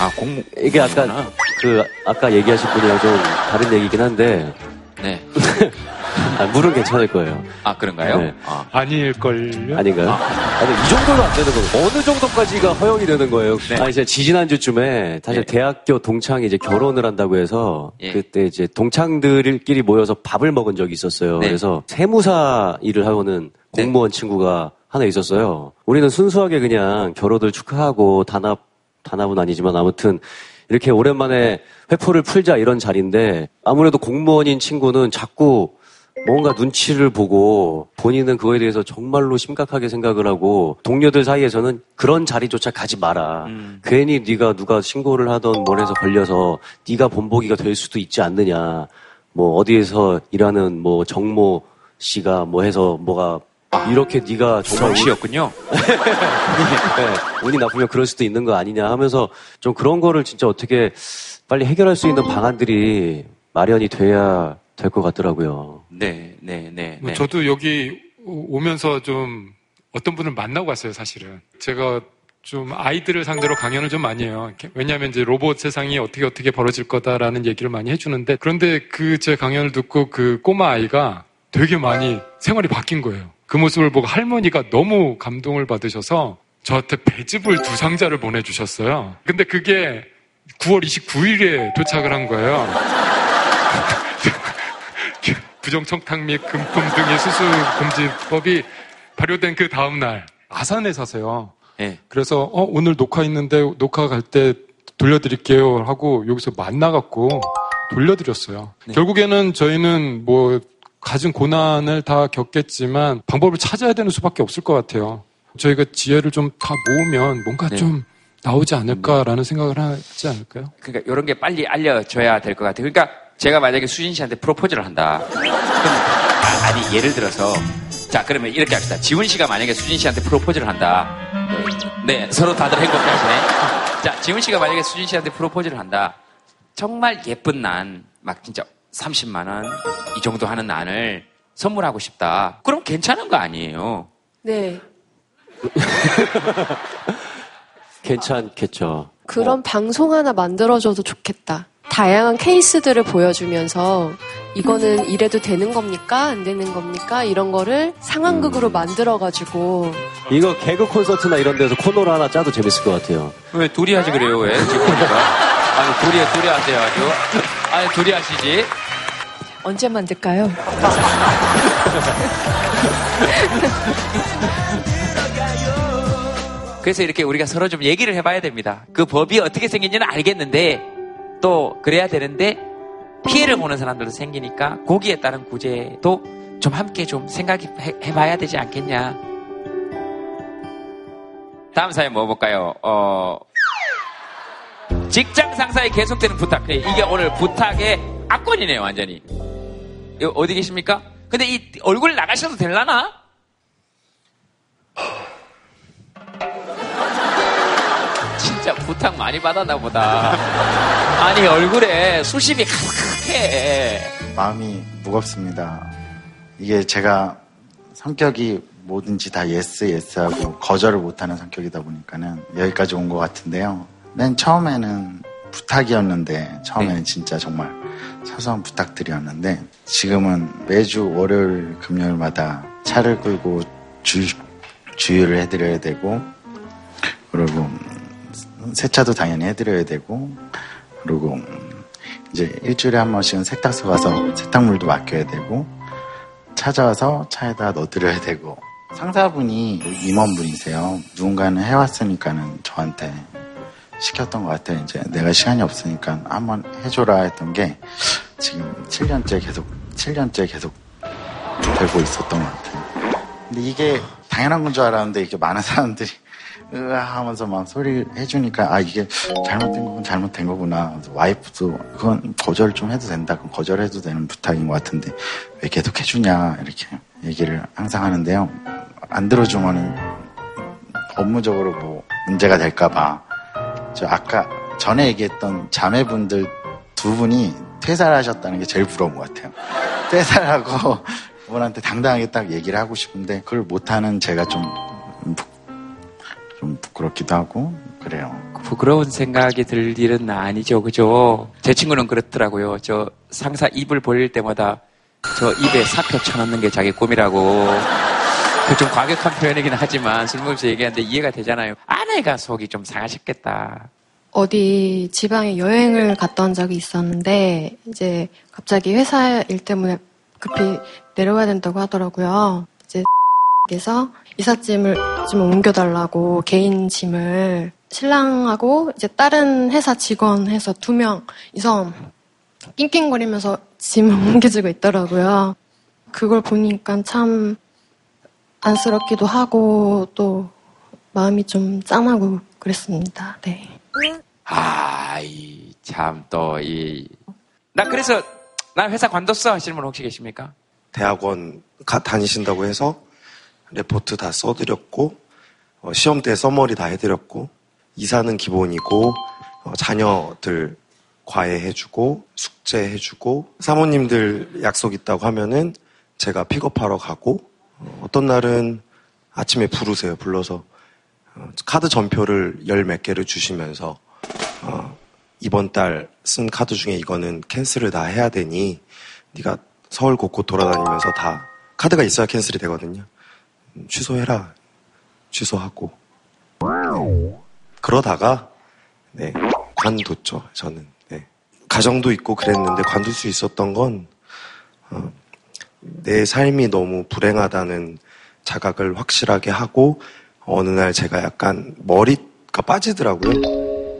아 공무 이게 아까 그 아까 얘기하신 분이랑 좀 다른 얘기긴 한데 네. 아, 물은 괜찮을 거예요. 아, 그런가요? 네. 아. 아닐걸요? 아닌가요? 아 니, 이 정도는 안 되는 거고 어느 정도까지가 허용이 되는 거예요? 네. 아니 제가 지지난주쯤에 사실 대학교 동창이 이제 결혼을 한다고 해서 예. 그때 이제 동창들끼리 모여서 밥을 먹은 적이 있었어요. 네. 그래서 세무사 일을 하고는 공무원 친구가 하나 있었어요. 우리는 순수하게 그냥 결혼을 축하하고 단합 단합은 아니지만 아무튼 이렇게 오랜만에 회포를 풀자 이런 자리인데 아무래도 공무원인 친구는 자꾸 뭔가 눈치를 보고 본인은 그거에 대해서 정말로 심각하게 생각을 하고 동료들 사이에서는 그런 자리조차 가지 마라. 괜히 네가 누가 신고를 하던 뭘 해서 걸려서 네가 본보기가 될 수도 있지 않느냐. 뭐 어디에서 일하는 뭐 정모 씨가 뭐 해서 뭐가 이렇게 네가 정말 운- 정치였군요. 네, 운이 나쁘면 그럴 수도 있는 거 아니냐 하면서 좀 그런 거를 진짜 어떻게 빨리 해결할 수 있는 방안들이 마련이 돼야 될 것 같더라고요. 네, 네, 네. 뭐 네. 저도 여기 오- 오면서 좀 어떤 분을 만나고 갔어요, 사실은. 제가 좀 아이들을 상대로 강연을 좀 많이 해요. 왜냐하면 이제 로봇 세상이 어떻게 어떻게 벌어질 거다라는 얘기를 많이 해주는데 그런데 그 제 강연을 듣고 그 꼬마 아이가 되게 많이 생활이 바뀐 거예요. 그 모습을 보고 할머니가 너무 감동을 받으셔서 저한테 배즙을 두 상자를 보내주셨어요. 근데 그게 9월 29일에 도착을 한 거예요. 부정청탁 및 금품 등의 수수 금지법이 발효된 그 다음 날 아산에 사세요. 네. 그래서 어, 오늘 녹화 있는데 녹화 갈 때 돌려드릴게요 하고 여기서 만나갖고 돌려드렸어요. 결국에는 저희는 뭐 가진 고난을 다 겪겠지만 방법을 찾아야 되는 수밖에 없을 것 같아요. 저희가 지혜를 좀 다 모으면 뭔가 네. 좀 나오지 않을까라는 생각을 하지 않을까요? 그러니까 이런 게 빨리 알려줘야 될 것 같아요. 그러니까 제가 만약에 수진 씨한테 프로포즈를 한다. 그럼 아, 아니 예를 들어서 자 그러면 이렇게 합시다. 지훈 씨가 만약에 수진 씨한테 프로포즈를 한다. 네 서로 다들 행복해 하시네. 자 지훈 씨가 만약에 수진 씨한테 프로포즈를 한다. 정말 예쁜 난 막 진짜 30만 원 이 정도 하는 난을 선물하고 싶다. 그럼 괜찮은 거 아니에요? 네. 괜찮겠죠. 그런 방송 하나 만들어줘도 좋겠다. 다양한 케이스들을 보여주면서 이거는 이래도 되는 겁니까? 안 되는 겁니까? 이런 거를 상황극으로 만들어가지고 이거 개그 콘서트나 이런 데서 코너를 하나 짜도 재밌을 것 같아요. 왜 둘이 하지 그래요? 왜 지금 보니까 아니 둘이 둘이 하세요 아주 아니 둘이 하시지. 언제 만들까요? 그래서 이렇게 우리가 서로 좀 얘기를 해봐야 됩니다. 그 법이 어떻게 생긴지는 알겠는데 또 그래야 되는데 피해를 보는 사람들도 생기니까 거기에 따른 구제도 좀 함께 좀 생각해 봐야 되지 않겠냐. 다음 사연 뭐 볼까요? 어, 직장 상사에 계속되는 부탁. 네, 이게 오늘 부탁의 악권이네요, 완전히. 어디 계십니까? 근데 이 얼굴 나가셔도 될라나? 진짜 부탁 많이 받았나 보다. 아니, 얼굴에 수심이 가득해. 마음이 무겁습니다. 이게 제가 성격이 뭐든지 다 yes yes 하고 거절을 못하는 성격이다 보니까는 여기까지 온 것 같은데요. 맨 처음에는 부탁이었는데 처음에는 진짜 정말 사소한 부탁들이었는데 지금은 매주 월요일 금요일마다 차를 끌고 주, 주유를 해드려야 되고 그리고 세차도 당연히 해드려야 되고 그리고 이제 일주일에 한 번씩은 세탁소 가서 세탁물도 맡겨야 되고 찾아와서 차에다 넣어드려야 되고 상사분이 임원분이세요. 누군가는 해왔으니까는 저한테 시켰던 것 같아요. 이제 내가 시간이 없으니까 한번 해줘라 했던 게 지금 7년째 계속 7년째 계속 되고 있었던 것 같아요. 근데 이게 당연한 건 줄 알았는데 이게 많은 사람들이 으아 하면서 막 소리 해주니까 아 이게 잘못된 건 잘못된 거구나. 와이프도 그건 거절 좀 해도 된다. 그럼 거절해도 되는 부탁인 것 같은데 왜 계속 해주냐 이렇게 얘기를 항상 하는데요. 안 들어주면은 업무적으로 뭐 문제가 될까봐 저 아까 전에 얘기했던 자매분들 두 분이 퇴사를 하셨다는 게 제일 부러운 것 같아요. 퇴사하고 그분한테 당당하게 딱 얘기를 하고 싶은데 그걸 못하는 제가 좀, 부- 좀 부끄럽기도 하고 그래요. 부끄러운 생각이 들 일은 아니죠, 그죠? 제 친구는 그렇더라고요. 저 상사 입을 벌릴 때마다 저 입에 사표 쳐넣는 게 자기 꿈이라고. 그 좀 과격한 표현이긴 하지만 술 먹으면서 얘기하는데 이해가 되잖아요. 아내가 속이 좀 상하셨겠다. 어디 지방에 여행을 갔다 온 적이 있었는데 이제 갑자기 회사 일 때문에 급히 내려가야 된다고 하더라고요. 이제 에서 이삿짐을 좀 옮겨달라고 개인 짐을 신랑하고 이제 다른 회사 직원 해서 두 명 이서 낑낑거리면서 짐을 옮겨주고 있더라고요. 그걸 보니까 참 안쓰럽기도 하고 또 마음이 좀 짠하고 그랬습니다. 네. 아 이, 참, 또, 이. 나 그래서, 나 회사 관뒀어 하시는 분 혹시 계십니까? 대학원 가, 다니신다고 해서 레포트 다 써드렸고 어, 시험 때 써머리 다 해드렸고 이사는 기본이고 어, 자녀들 과외 해주고 숙제 해주고 사모님들 약속 있다고 하면은 제가 pick up하러 가고 어떤 날은 아침에 부르세요 불러서 어, 카드 전표를 열 몇 개를 주시면서 어, 이번 달 쓴 카드 중에 이거는 cancel을 다 해야 되니 네가 서울 곳곳 돌아다니면서 다 카드가 있어야 cancel이 되거든요. 음, 취소해라. 취소하고. 네. 그러다가 네 관뒀죠. 저는 네. 가정도 있고 그랬는데 관둘 수 있었던 건 어, 내 삶이 너무 불행하다는 자각을 확실하게 하고 어느 날 제가 약간 머리가 빠지더라고요.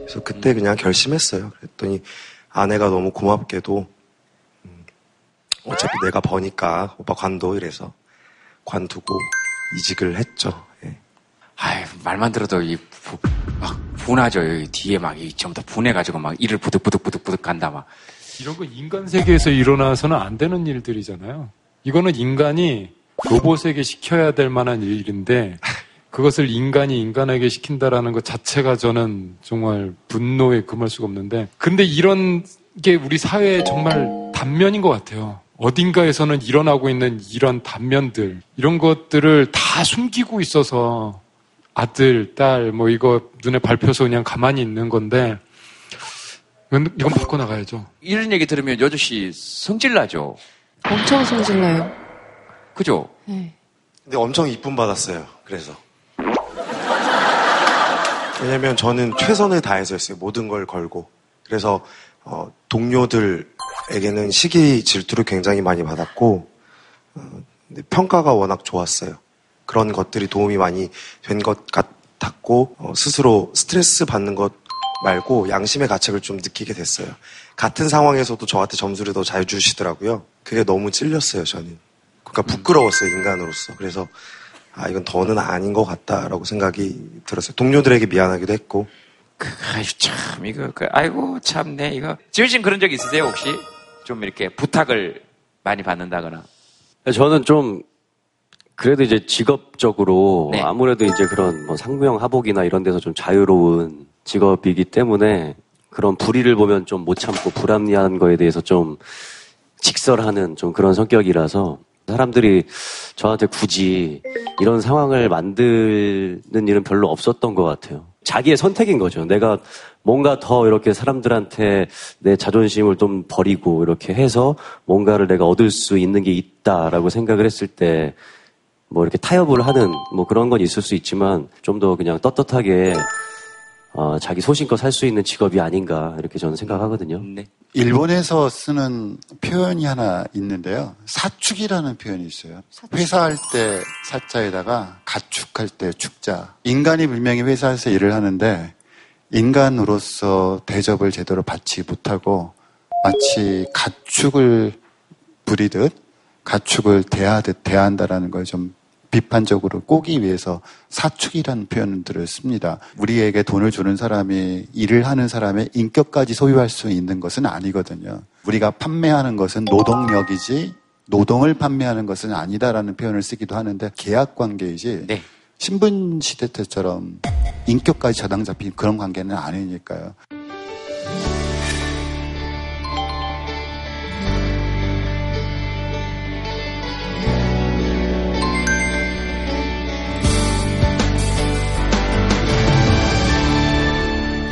그래서 그때 그냥 결심했어요. 그랬더니 아내가 너무 고맙게도 음, 어차피 내가 버니까 오빠 관둬 이래서 관두고 이직을 했죠. 예. 아이, 말만 들어도 이, 부, 막, 분하죠. 여기 뒤에 막, 이, 전부 다 분해가지고 막, 이를 부득부득부득부득 간다, 막. 이런 거 인간 세계에서 일어나서는 안 되는 일들이잖아요. 이거는 인간이 로봇에게 시켜야 될 만한 일인데 그것을 인간이 인간에게 시킨다라는 것 자체가 저는 정말 분노에 금할 수가 없는데 근데 이런 게 우리 사회의 정말 단면인 것 같아요. 어딘가에서는 일어나고 있는 이런 단면들 이런 것들을 다 숨기고 있어서 아들, 딸, 뭐 이거 눈에 밟혀서 그냥 가만히 있는 건데 이건, 이건 바꿔나가야죠. 이런 얘기 들으면 여주 씨 성질나죠? 엄청 성질나요. 그죠? 네. 근데 엄청 이쁨 받았어요. 그래서. 왜냐면 저는 최선을 다해서 했어요. 모든 걸 걸고. 그래서 어, 동료들 에게는 시기 질투를 굉장히 많이 받았고 어, 평가가 워낙 좋았어요. 그런 것들이 도움이 많이 된 것 같았고 어, 스스로 스트레스 받는 것 말고 양심의 가책을 좀 느끼게 됐어요. 같은 상황에서도 저한테 점수를 더 잘 주시더라고요. 그게 너무 찔렸어요, 저는. 그러니까 부끄러웠어요, 인간으로서. 그래서 아 이건 더는 아닌 것 같다라고 생각이 들었어요. 동료들에게 미안하기도 했고. 아유, 참, 이거, 그, 아이고, 참네, 이거. 씨는 그런 적 있으세요, 혹시? 좀 이렇게 부탁을 많이 받는다거나. 저는 좀 그래도 이제 직업적으로 네. 아무래도 이제 그런 뭐 상무형 하복이나 이런 데서 좀 자유로운 직업이기 때문에 그런 불의를 보면 좀 못 참고 불합리한 거에 대해서 좀 직설하는 좀 그런 성격이라서 사람들이 저한테 굳이 이런 상황을 만드는 일은 별로 없었던 것 같아요. 자기의 선택인 거죠. 내가 뭔가 더 이렇게 사람들한테 내 자존심을 좀 버리고 이렇게 해서 뭔가를 내가 얻을 수 있는 게 있다라고 생각을 했을 때 뭐 이렇게 타협을 하는 뭐 그런 건 있을 수 있지만 좀 더 그냥 떳떳하게 어, 자기 소신껏 살 수 있는 직업이 아닌가 이렇게 저는 생각하거든요. 일본에서 쓰는 표현이 하나 있는데요. 사축이라는 표현이 있어요. 회사할 때 사자에다가 가축할 때 축자. 인간이 분명히 회사에서 일을 하는데 인간으로서 대접을 제대로 받지 못하고 마치 가축을 부리듯 가축을 대하듯 대한다라는 걸 좀 비판적으로 꼬기 위해서 사축이라는 표현들을 씁니다. 우리에게 돈을 주는 사람이 일을 하는 사람의 인격까지 소유할 수 있는 것은 아니거든요. 우리가 판매하는 것은 노동력이지 노동을 판매하는 것은 아니다라는 표현을 쓰기도 하는데 계약 관계이지 신분 시대 때처럼 인격까지 저당 잡힌 그런 관계는 아니니까요.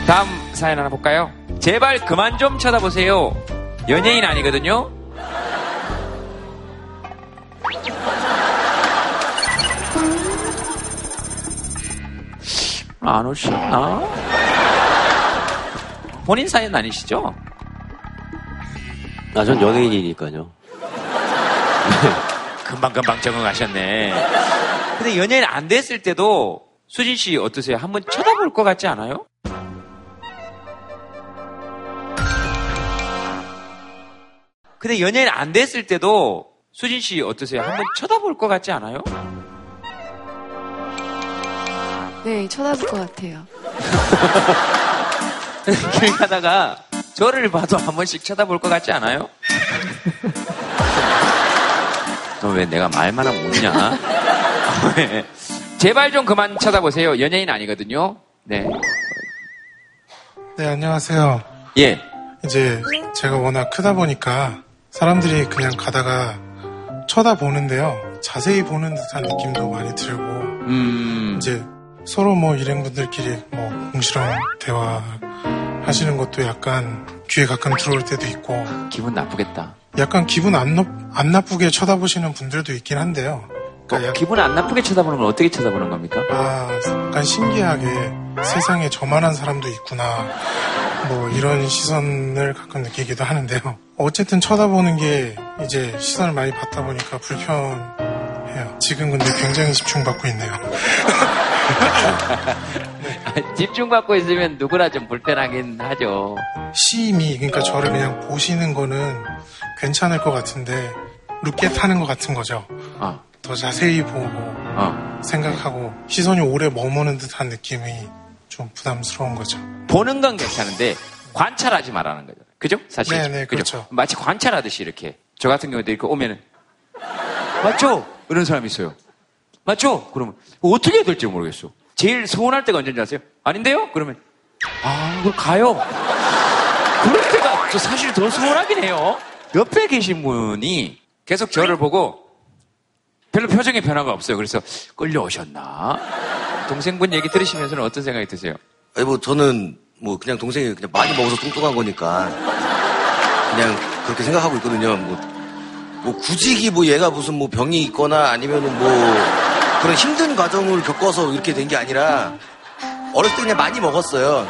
다음 사연 하나 볼까요? 제발 그만 좀 쳐다보세요. 연예인 아니거든요. 안 오셨나? 본인 사연 아니시죠? 아, 나전 연예인이니까요. 금방금방 적응하셨네. 근데 연예인 안 됐을 때도 수진 씨 어떠세요? 한번 쳐다볼 것 같지 않아요? 근데 연예인 안 됐을 때도 수진 씨 어떠세요? 한번 쳐다볼 것 같지 않아요? 네, 쳐다볼 것 같아요. 길 가다가 저를 봐도 한 번씩 쳐다볼 것 같지 않아요? 너 왜 내가 말만 하면 웃냐? 왜? 제발 좀 그만 쳐다보세요. 연예인 아니거든요. 네. 네, 안녕하세요. 예. 이제 제가 워낙 크다 보니까 사람들이 그냥 가다가 쳐다보는데요. 자세히 보는 듯한 느낌도 많이 들고, 음. 이제 서로 뭐 일행분들끼리 뭐 공시렁 대화 하시는 것도 약간 귀에 가끔 들어올 때도 있고, 기분 나쁘겠다. 약간 기분 안, 나, 안 나쁘게 쳐다보시는 분들도 있긴 한데요. 어, 기분 안 나쁘게 쳐다보는 건 어떻게 쳐다보는 겁니까? 아, 약간 신기하게 세상에 저만한 사람도 있구나. 뭐 이런 시선을 가끔 느끼기도 하는데요. 어쨌든 쳐다보는 게 이제 시선을 많이 받다 보니까 불편해요. 지금 근데 굉장히 집중받고 있네요. 집중받고 있으면 누구나 좀 불편하긴 하죠. 시임이 그러니까 저를 그냥 보시는 거는 괜찮을 것 같은데 루켓 하는 것 같은 거죠. 어. 더 자세히 보고 어. 생각하고 시선이 오래 머무는 듯한 느낌이 좀 부담스러운 거죠. 보는 건 괜찮은데 관찰하지 말라는 거죠. 그죠? 사실. 네, 네, 그죠? 그렇죠. 마치 관찰하듯이 이렇게. 저 같은 경우도 이렇게 오면은 맞죠? 이런 사람이 있어요. 맞죠? 그러면 어떻게 해야 될지 모르겠어. 제일 서운할 때가 언제인지 아세요? 아닌데요? 그러면 아, 그럼 가요. 그럴 때가 저 사실 더 서운하긴 해요. 옆에 계신 분이 계속 저를 보고 별로 표정에 변화가 없어요. 그래서 끌려오셨나? 동생분 얘기 들으시면서는 어떤 생각이 드세요? 아니 뭐 저는 뭐 그냥 동생이 그냥 많이 먹어서 뚱뚱한 거니까 그냥 그렇게 생각하고 있거든요. 뭐, 뭐 굳이 뭐 얘가 무슨 뭐 병이 있거나 아니면은 뭐 그런 힘든 과정을 겪어서 이렇게 된 게 아니라 어렸을 때 그냥 많이 먹었어요.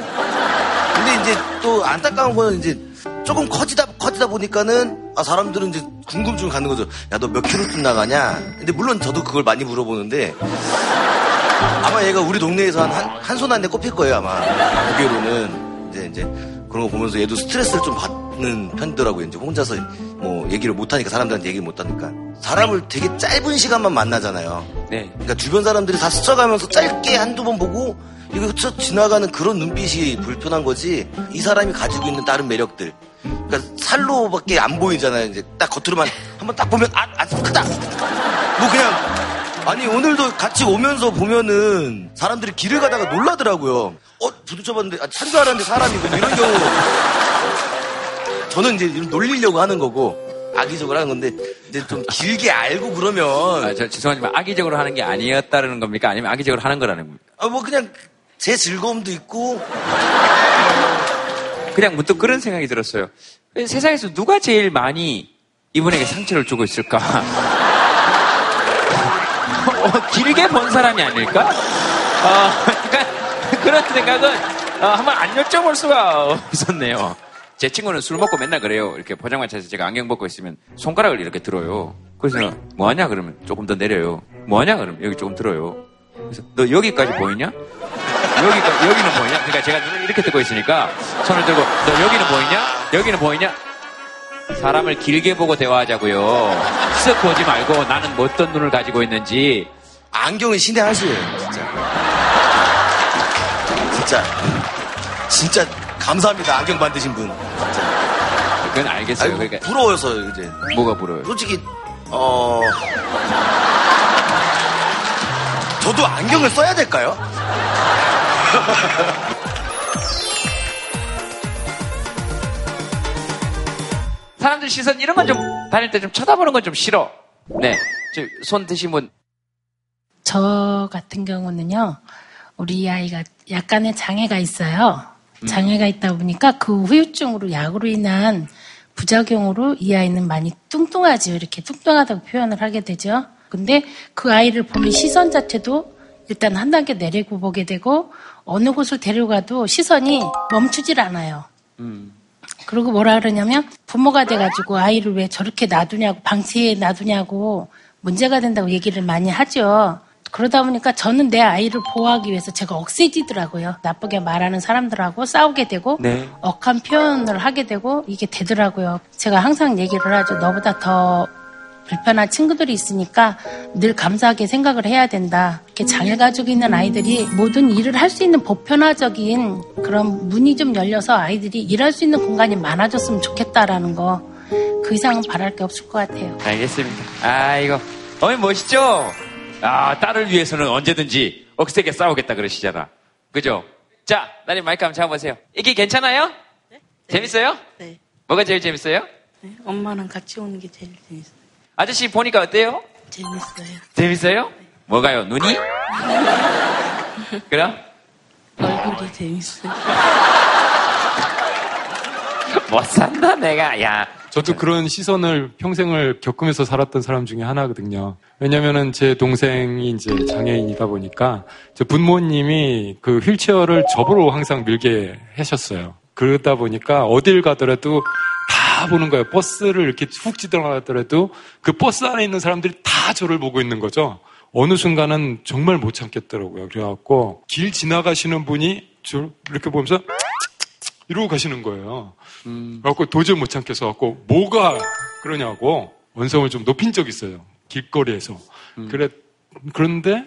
근데 이제 또 안타까운 거는 이제 조금 커지다 커지다 보니까는 아 사람들은 이제 궁금증을 갖는 거죠. 야 너 몇 킬로 쯤 나가냐? 근데 물론 저도 그걸 많이 물어보는데 아마 얘가 우리 동네에서 한손 안에 꼽힐 거예요 아마 무게로는 이제 이제 그런 거 보면서 얘도 스트레스를 좀 받는 편이더라고요. 이제 혼자서 뭐 얘기를 못 하니까 사람들한테 얘기를 못 하니까 사람을 되게 짧은 시간만 만나잖아요. 네. 그러니까 주변 사람들이 다 스쳐가면서 짧게 한두 번 보고 이거 스쳐 지나가는 그런 눈빛이 불편한 거지 이 사람이 가지고 있는 다른 매력들 그러니까 살로밖에 안 보이잖아요. 이제 딱 겉으로만 한번 딱 보면 아, 아 크다. 뭐 그냥 아니 오늘도 같이 오면서 보면은 사람들이 길을 가다가 놀라더라고요. 어 부딪혀봤는데 아, 찬줄 알았는데 사람이고 뭐 이런 경우 저는 이제 놀리려고 하는 거고 악의적으로 하는 건데 이제 좀 길게 알고 그러면 아, 저 죄송하지만 악의적으로 하는 게 아니었다는 겁니까? 아니면 악의적으로 하는 거라는 겁니까? 아, 뭐 그냥 제 즐거움도 있고 그냥 문득 그런 생각이 들었어요. 세상에서 누가 제일 많이 이분에게 상처를 주고 있을까? 어, 길게 본 사람이 아닐까? 어, 그러니까 그런 생각은 어, 한번 안 여쭤볼 수가 없었네요. 제 친구는 술 먹고 맨날 그래요. 이렇게 포장마차에서 제가 안경 벗고 있으면 손가락을 이렇게 들어요. 그래서 뭐 하냐 그러면 조금 더 내려요. 뭐 하냐 그러면 여기 조금 들어요. 그래서 너 여기까지 보이냐? 여기가 여기는 보이냐? 그러니까 제가 눈을 이렇게 뜨고 있으니까 손을 들고 너 여기는 보이냐? 여기는 보이냐? 사람을 길게 보고 대화하자고요. 쓱 보지 말고 나는 뭐 어떤 눈을 가지고 있는지. 안경은 신의 한 수예요, 진짜. 진짜. 진짜 감사합니다. 안경 만드신 분. 진짜. 그건 알겠어요. 아이고, 그러니까 부러워서 이제. 뭐가 부러워요? 솔직히 어 저도 안경을 써야 될까요? 사람들 시선 이런 건 좀 다닐 때 좀 쳐다보는 건 좀 싫어. 네. 저, 손 드신 분. 저 같은 경우는요, 우리 아이가 약간의 장애가 있어요. 장애가 있다 보니까 그 후유증으로 약으로 인한 부작용으로 이 아이는 많이 뚱뚱하지요. 이렇게 뚱뚱하다고 표현을 하게 되죠. 근데 그 아이를 보는 시선 자체도 일단 한 단계 내리고 보게 되고 어느 곳을 데려가도 시선이 멈추질 않아요. 그리고 뭐라 그러냐면 부모가 돼가지고 아이를 왜 저렇게 놔두냐고 방치해 놔두냐고 문제가 된다고 얘기를 많이 하죠. 그러다 보니까 저는 내 아이를 보호하기 위해서 제가 억세지더라고요. 나쁘게 말하는 사람들하고 싸우게 되고 네. 억한 표현을 하게 되고 이게 되더라고요. 제가 항상 얘기를 하죠. 너보다 더 불편한 친구들이 있으니까 늘 감사하게 생각을 해야 된다. 이렇게 장애 가지고 있는 아이들이 모든 일을 할 수 있는 보편화적인 그런 문이 좀 열려서 아이들이 일할 수 있는 공간이 많아졌으면 좋겠다라는 거. 그 이상은 바랄 게 없을 것 같아요. 알겠습니다. 아이고. 어머니 멋있죠? 아, 딸을 위해서는 언제든지 억세게 싸우겠다 그러시잖아. 그죠? 자, 나님 마이크 한번 잡아보세요. 이게 괜찮아요? 재밌어요? 네. 뭐가 제일 재밌어요? 네, 엄마랑 같이 오는 게 제일 재밌어요. 아저씨 보니까 어때요? 재밌어요. 재밌어요? 뭐가요? 눈이? 그럼? 얼굴이 재밌어요. 못 산다, 내가. 야. 저도 그런 시선을 평생을 겪으면서 살았던 사람 중에 하나거든요. 왜냐면은 제 동생이 이제 장애인이다 보니까 제 부모님이 그 휠체어를 접으로 항상 밀게 하셨어요. 그러다 보니까 어딜 가더라도 다 보는 거예요. 버스를 이렇게 훅 지나가더라도 그 버스 안에 있는 사람들이 다 저를 보고 있는 거죠. 어느 순간은 정말 못 참겠더라고요. 그래갖고 길 지나가시는 분이 저 이렇게 보면서 이러고 가시는 거예요. 그래갖고 도저히 못 참겠어 갖고 뭐가 그러냐고 원성을 좀 높인 적이 있어요. 길거리에서. 그래 그런데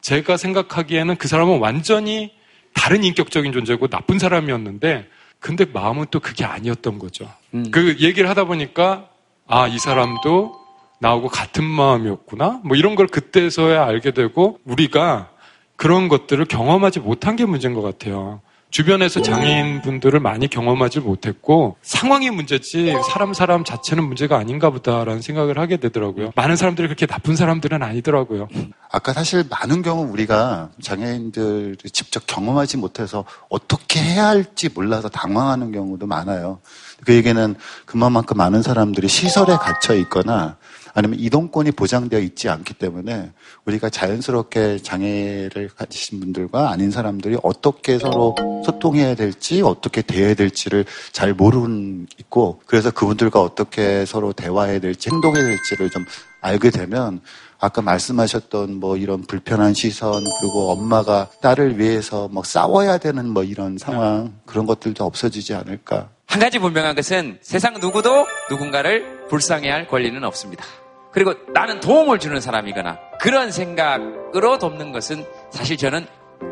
제가 생각하기에는 그 사람은 완전히 다른 인격적인 존재고 나쁜 사람이었는데 근데 마음은 또 그게 아니었던 거죠. 그 얘기를 하다 보니까 아 이 사람도 나하고 같은 마음이었구나. 뭐 이런 걸 그때서야 알게 되고 우리가 그런 것들을 경험하지 못한 게 문제인 것 같아요. 주변에서 장애인 분들을 많이 경험하지 못했고 상황이 문제지 사람 사람 자체는 문제가 아닌가 보다라는 생각을 하게 되더라고요. 많은 사람들이 그렇게 나쁜 사람들은 아니더라고요. 아까 사실 많은 경우 우리가 장애인들을 직접 경험하지 못해서 어떻게 해야 할지 몰라서 당황하는 경우도 많아요. 그 얘기는 그만큼 많은 사람들이 시설에 갇혀 있거나 아니면 이동권이 보장되어 있지 않기 때문에 우리가 자연스럽게 장애를 가지신 분들과 아닌 사람들이 어떻게 서로 소통해야 될지 어떻게 대해야 될지를 잘 모르는 있고 그래서 그분들과 어떻게 서로 대화해야 될지 행동해야 될지를 좀 알게 되면 아까 말씀하셨던 뭐 이런 불편한 시선 그리고 엄마가 딸을 위해서 뭐 싸워야 되는 뭐 이런 상황 그런 것들도 없어지지 않을까 한 가지 분명한 것은 세상 누구도 누군가를 불쌍해할 권리는 없습니다. 그리고 나는 도움을 주는 사람이거나 그런 생각으로 돕는 것은 사실 저는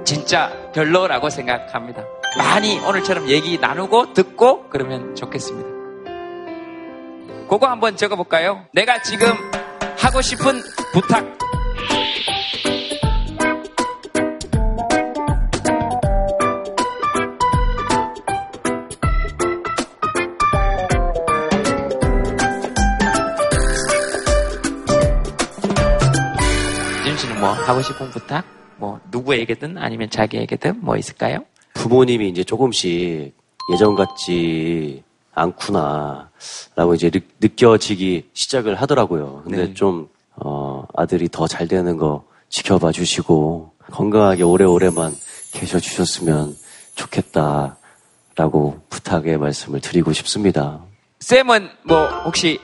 진짜 별로라고 생각합니다. 많이 오늘처럼 얘기 나누고 듣고 그러면 좋겠습니다. 그거 한번 적어볼까요? 내가 지금 하고 싶은 부탁. 뭐 하고 싶은 부탁? 뭐 누구에게든 아니면 자기에게든 뭐 있을까요? 부모님이 이제 조금씩 예전 같지 않구나라고 이제 느, 느껴지기 시작을 하더라고요. 근데 네. 좀 어, 아들이 더 잘 되는 거 지켜봐 주시고 건강하게 오래오래만 계셔 주셨으면 좋겠다라고 부탁의 말씀을 드리고 싶습니다. 쌤은 뭐 혹시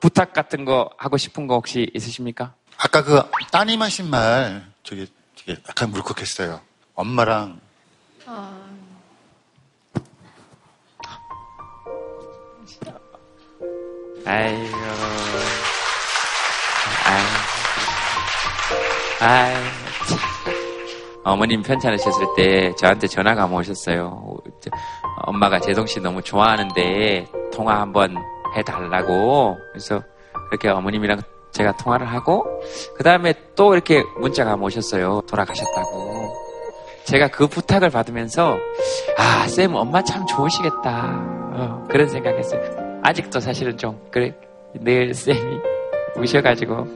부탁 같은 거 하고 싶은 거 혹시 있으십니까? 아까 그 따님 하신 말 저게, 되게 약간 물컥했어요 엄마랑 아이고. 아이. 아이. 참. 어머님 편찮으셨을 때 저한테 전화가 오셨어요. 저, 엄마가 재동 씨 너무 좋아하는데 통화 한번 해달라고. 그래서 그렇게 어머님이랑 제가 통화를 하고 그 다음에 또 이렇게 문자가 오셨어요. 돌아가셨다고. 제가 그 부탁을 받으면서 아, 쌤 엄마 참 좋으시겠다. 어, 그런 생각했어요. 아직도 사실은 좀 그래 늘 쌤이 우셔가지고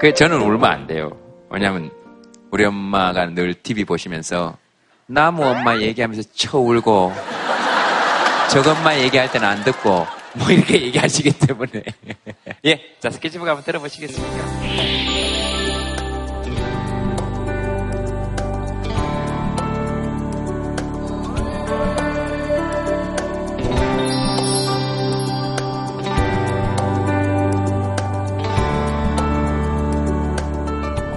그 저는 울면 안 돼요. 왜냐면 우리 엄마가 늘 TV 보시면서 나무 엄마 얘기하면서 쳐 울고 저것만 얘기할 때는 안 듣고 뭐 이렇게 얘기하시기 때문에. 예, 자, 스케치북 한번 들어보시겠습니까?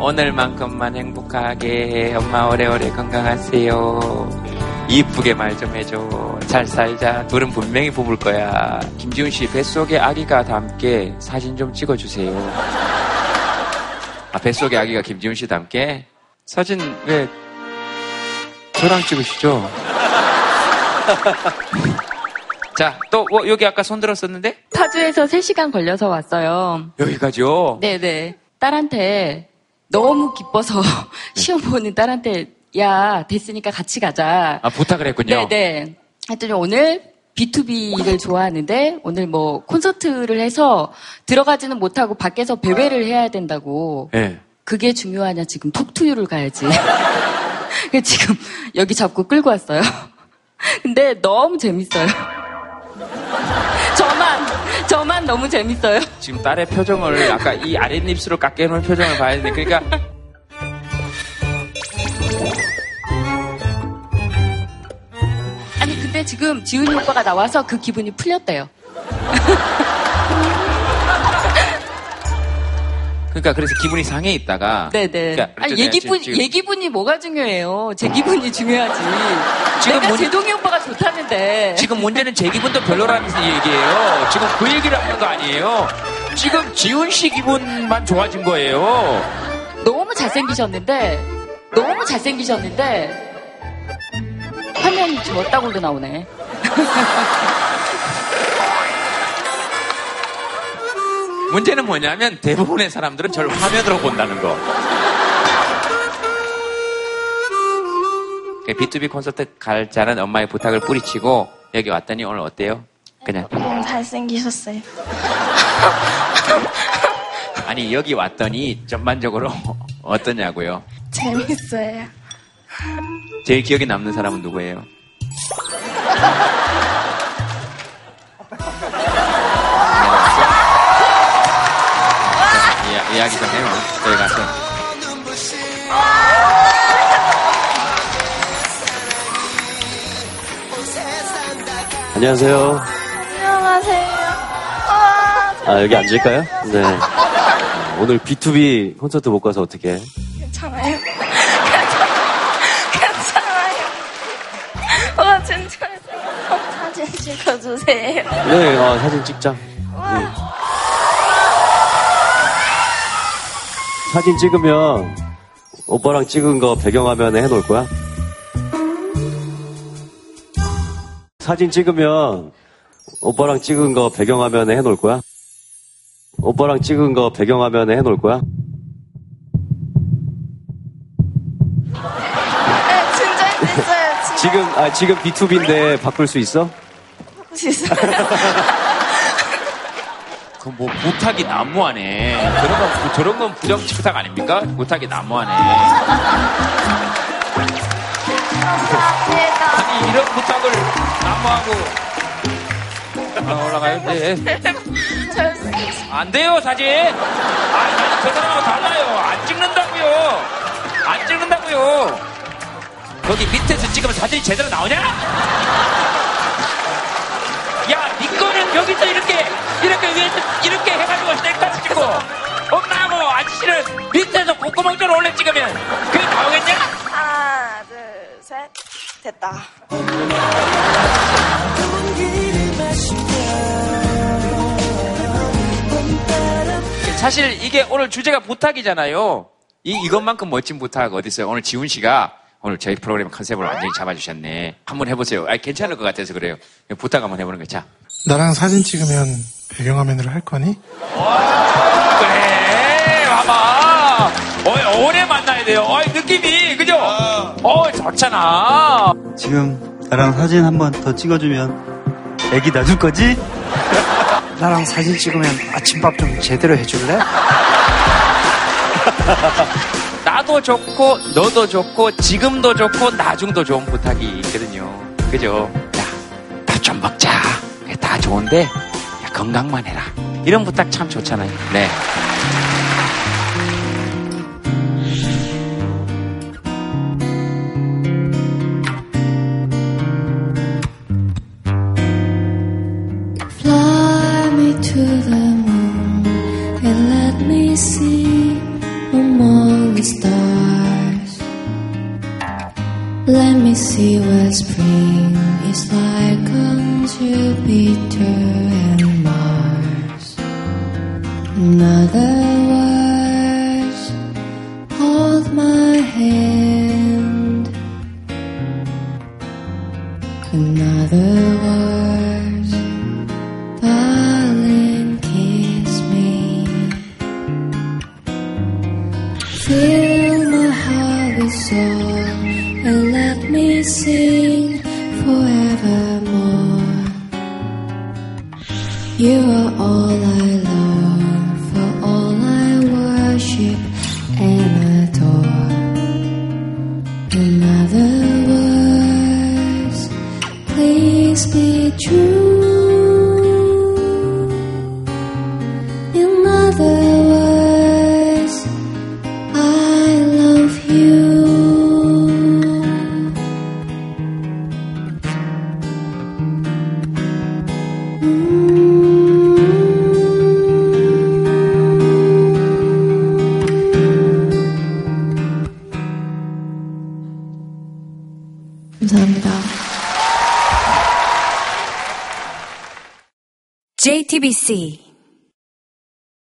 오늘만큼만 행복하게 엄마 오래오래 건강하세요. 이쁘게 말 좀 해줘. 잘 살자. 둘은 분명히 부을 거야. 김지훈 씨 뱃속에 아기가 담게 사진 좀 찍어주세요. 아, 뱃속에 아기가 김지훈 씨 담게? 사진 왜 저랑 찍으시죠? 자, 또 뭐, 여기 아까 손 들었었는데? 파주에서 3시간 걸려서 왔어요. 여기까지요? 네네. 딸한테 너무 기뻐서 시험 보는 딸한테 야 됐으니까 같이 가자. 아, 부탁을 했군요. 네네. 했더니 오늘 B2B를 좋아하는데 오늘 뭐 콘서트를 해서 들어가지는 못하고 밖에서 배회를 해야 된다고. 네. 그게 중요하냐 지금 톡투유를 가야지. 지금 여기 잡고 끌고 왔어요. 근데 너무 재밌어요. 저만 저만 너무 재밌어요. 지금 딸의 표정을 아까 이 아랫입술을 깎여놓은 표정을 봐야 되는데 그러니까 근데 지금 지훈이 오빠가 나와서 그 기분이 풀렸대요. 그러니까 그래서 기분이 상해 있다가 네네. 그러니까 아니 얘기분 지금- 얘기분이 뭐가 중요해요? 제 기분이 중요하지. 지금 내가 문- 제동이 오빠가 좋다는데. 지금 문제는 제 기분도 별로라는 얘기예요. 지금 그 얘기를 하는 거 아니에요. 지금 지훈 씨 기분만 좋아진 거예요. 너무 잘생기셨는데 너무 잘생기셨는데 화면이 지웠다고도 나오네. 문제는 뭐냐면 대부분의 사람들은 저를 화면으로 본다는 거. 그 B2B 콘서트 갈 자는 엄마의 부탁을 뿌리치고 여기 왔더니 오늘 어때요? 그냥 너무 잘생기셨어요. 아니 여기 왔더니 전반적으로 어떠냐고요? 재밌어요. 제일 기억에 남는 사람은 누구예요? 이야, 이야기 좀 해요. 저희 가서. 안녕하세요. 안녕하세요. 아, 여기 앉을까요? 네. 오늘 B2B 콘서트 못 가서 어떻게? 괜찮아요. 괜찮아요. 사진 찍어주세요. 네, 어, 사진 찍자. 네. 사진 찍으면 오빠랑 찍은 거 배경화면에 해놓을 거야? 사진 찍으면 오빠랑 찍은 거 배경화면에 해놓을 거야? 오빠랑 찍은 거 배경화면에 해놓을 거야? 네, 진짜 있어요. 지금 아 지금 B2B인데 바꿀 수 있어? 하고 싶어요. 그뭐 부탁이 난무하네. 그런 건 부- 저런 건 부정 부탁 아닙니까? 부탁이 난무하네. 아니 이런 부탁을 난무하고 아, 올라가요? 네. 안 돼요 사진. 아 저 사람하고 달라요. 안 찍는다고요. 안 찍는다고요. 거기 밑에서 찍으면 사진이 제대로 나오냐? 야, 니 거는 여기서 이렇게, 이렇게 위에서 이렇게 해가지고 셀카를 찍고, 엄마하고 아저씨는 밑에서 콧구멍처럼 올려 찍으면 그게 나오겠냐? 하나, 둘, 셋. 됐다. 사실 이게 오늘 주제가 부탁이잖아요. 이, 이것만큼 멋진 부탁 어디 있어요? 오늘 지훈 씨가 오늘 저희 프로그램 컨셉을 완전히 잡아주셨네. 한번 해보세요. 아, 괜찮을 것 같아서 그래요. 부탁 한번 해보는 거. 자. 나랑 사진 찍으면 배경화면으로 할 거니? 그래, 봐봐. 어, 오래 만나야 돼요. 어, 느낌이, 그죠? 어, 좋잖아. 지금 나랑 사진 한 번 더 찍어주면 애기 놔줄 거지? 나랑 사진 찍으면 아침밥 좀 제대로 해줄래? 나도 좋고, 너도 좋고, 지금도 좋고, 나중도 좋은 부탁이 있거든요. 그죠? 야, 밥 좀 먹자. 좋은데, 야, 건강만 해라. 이런 부탁 참 좋잖아요. 네.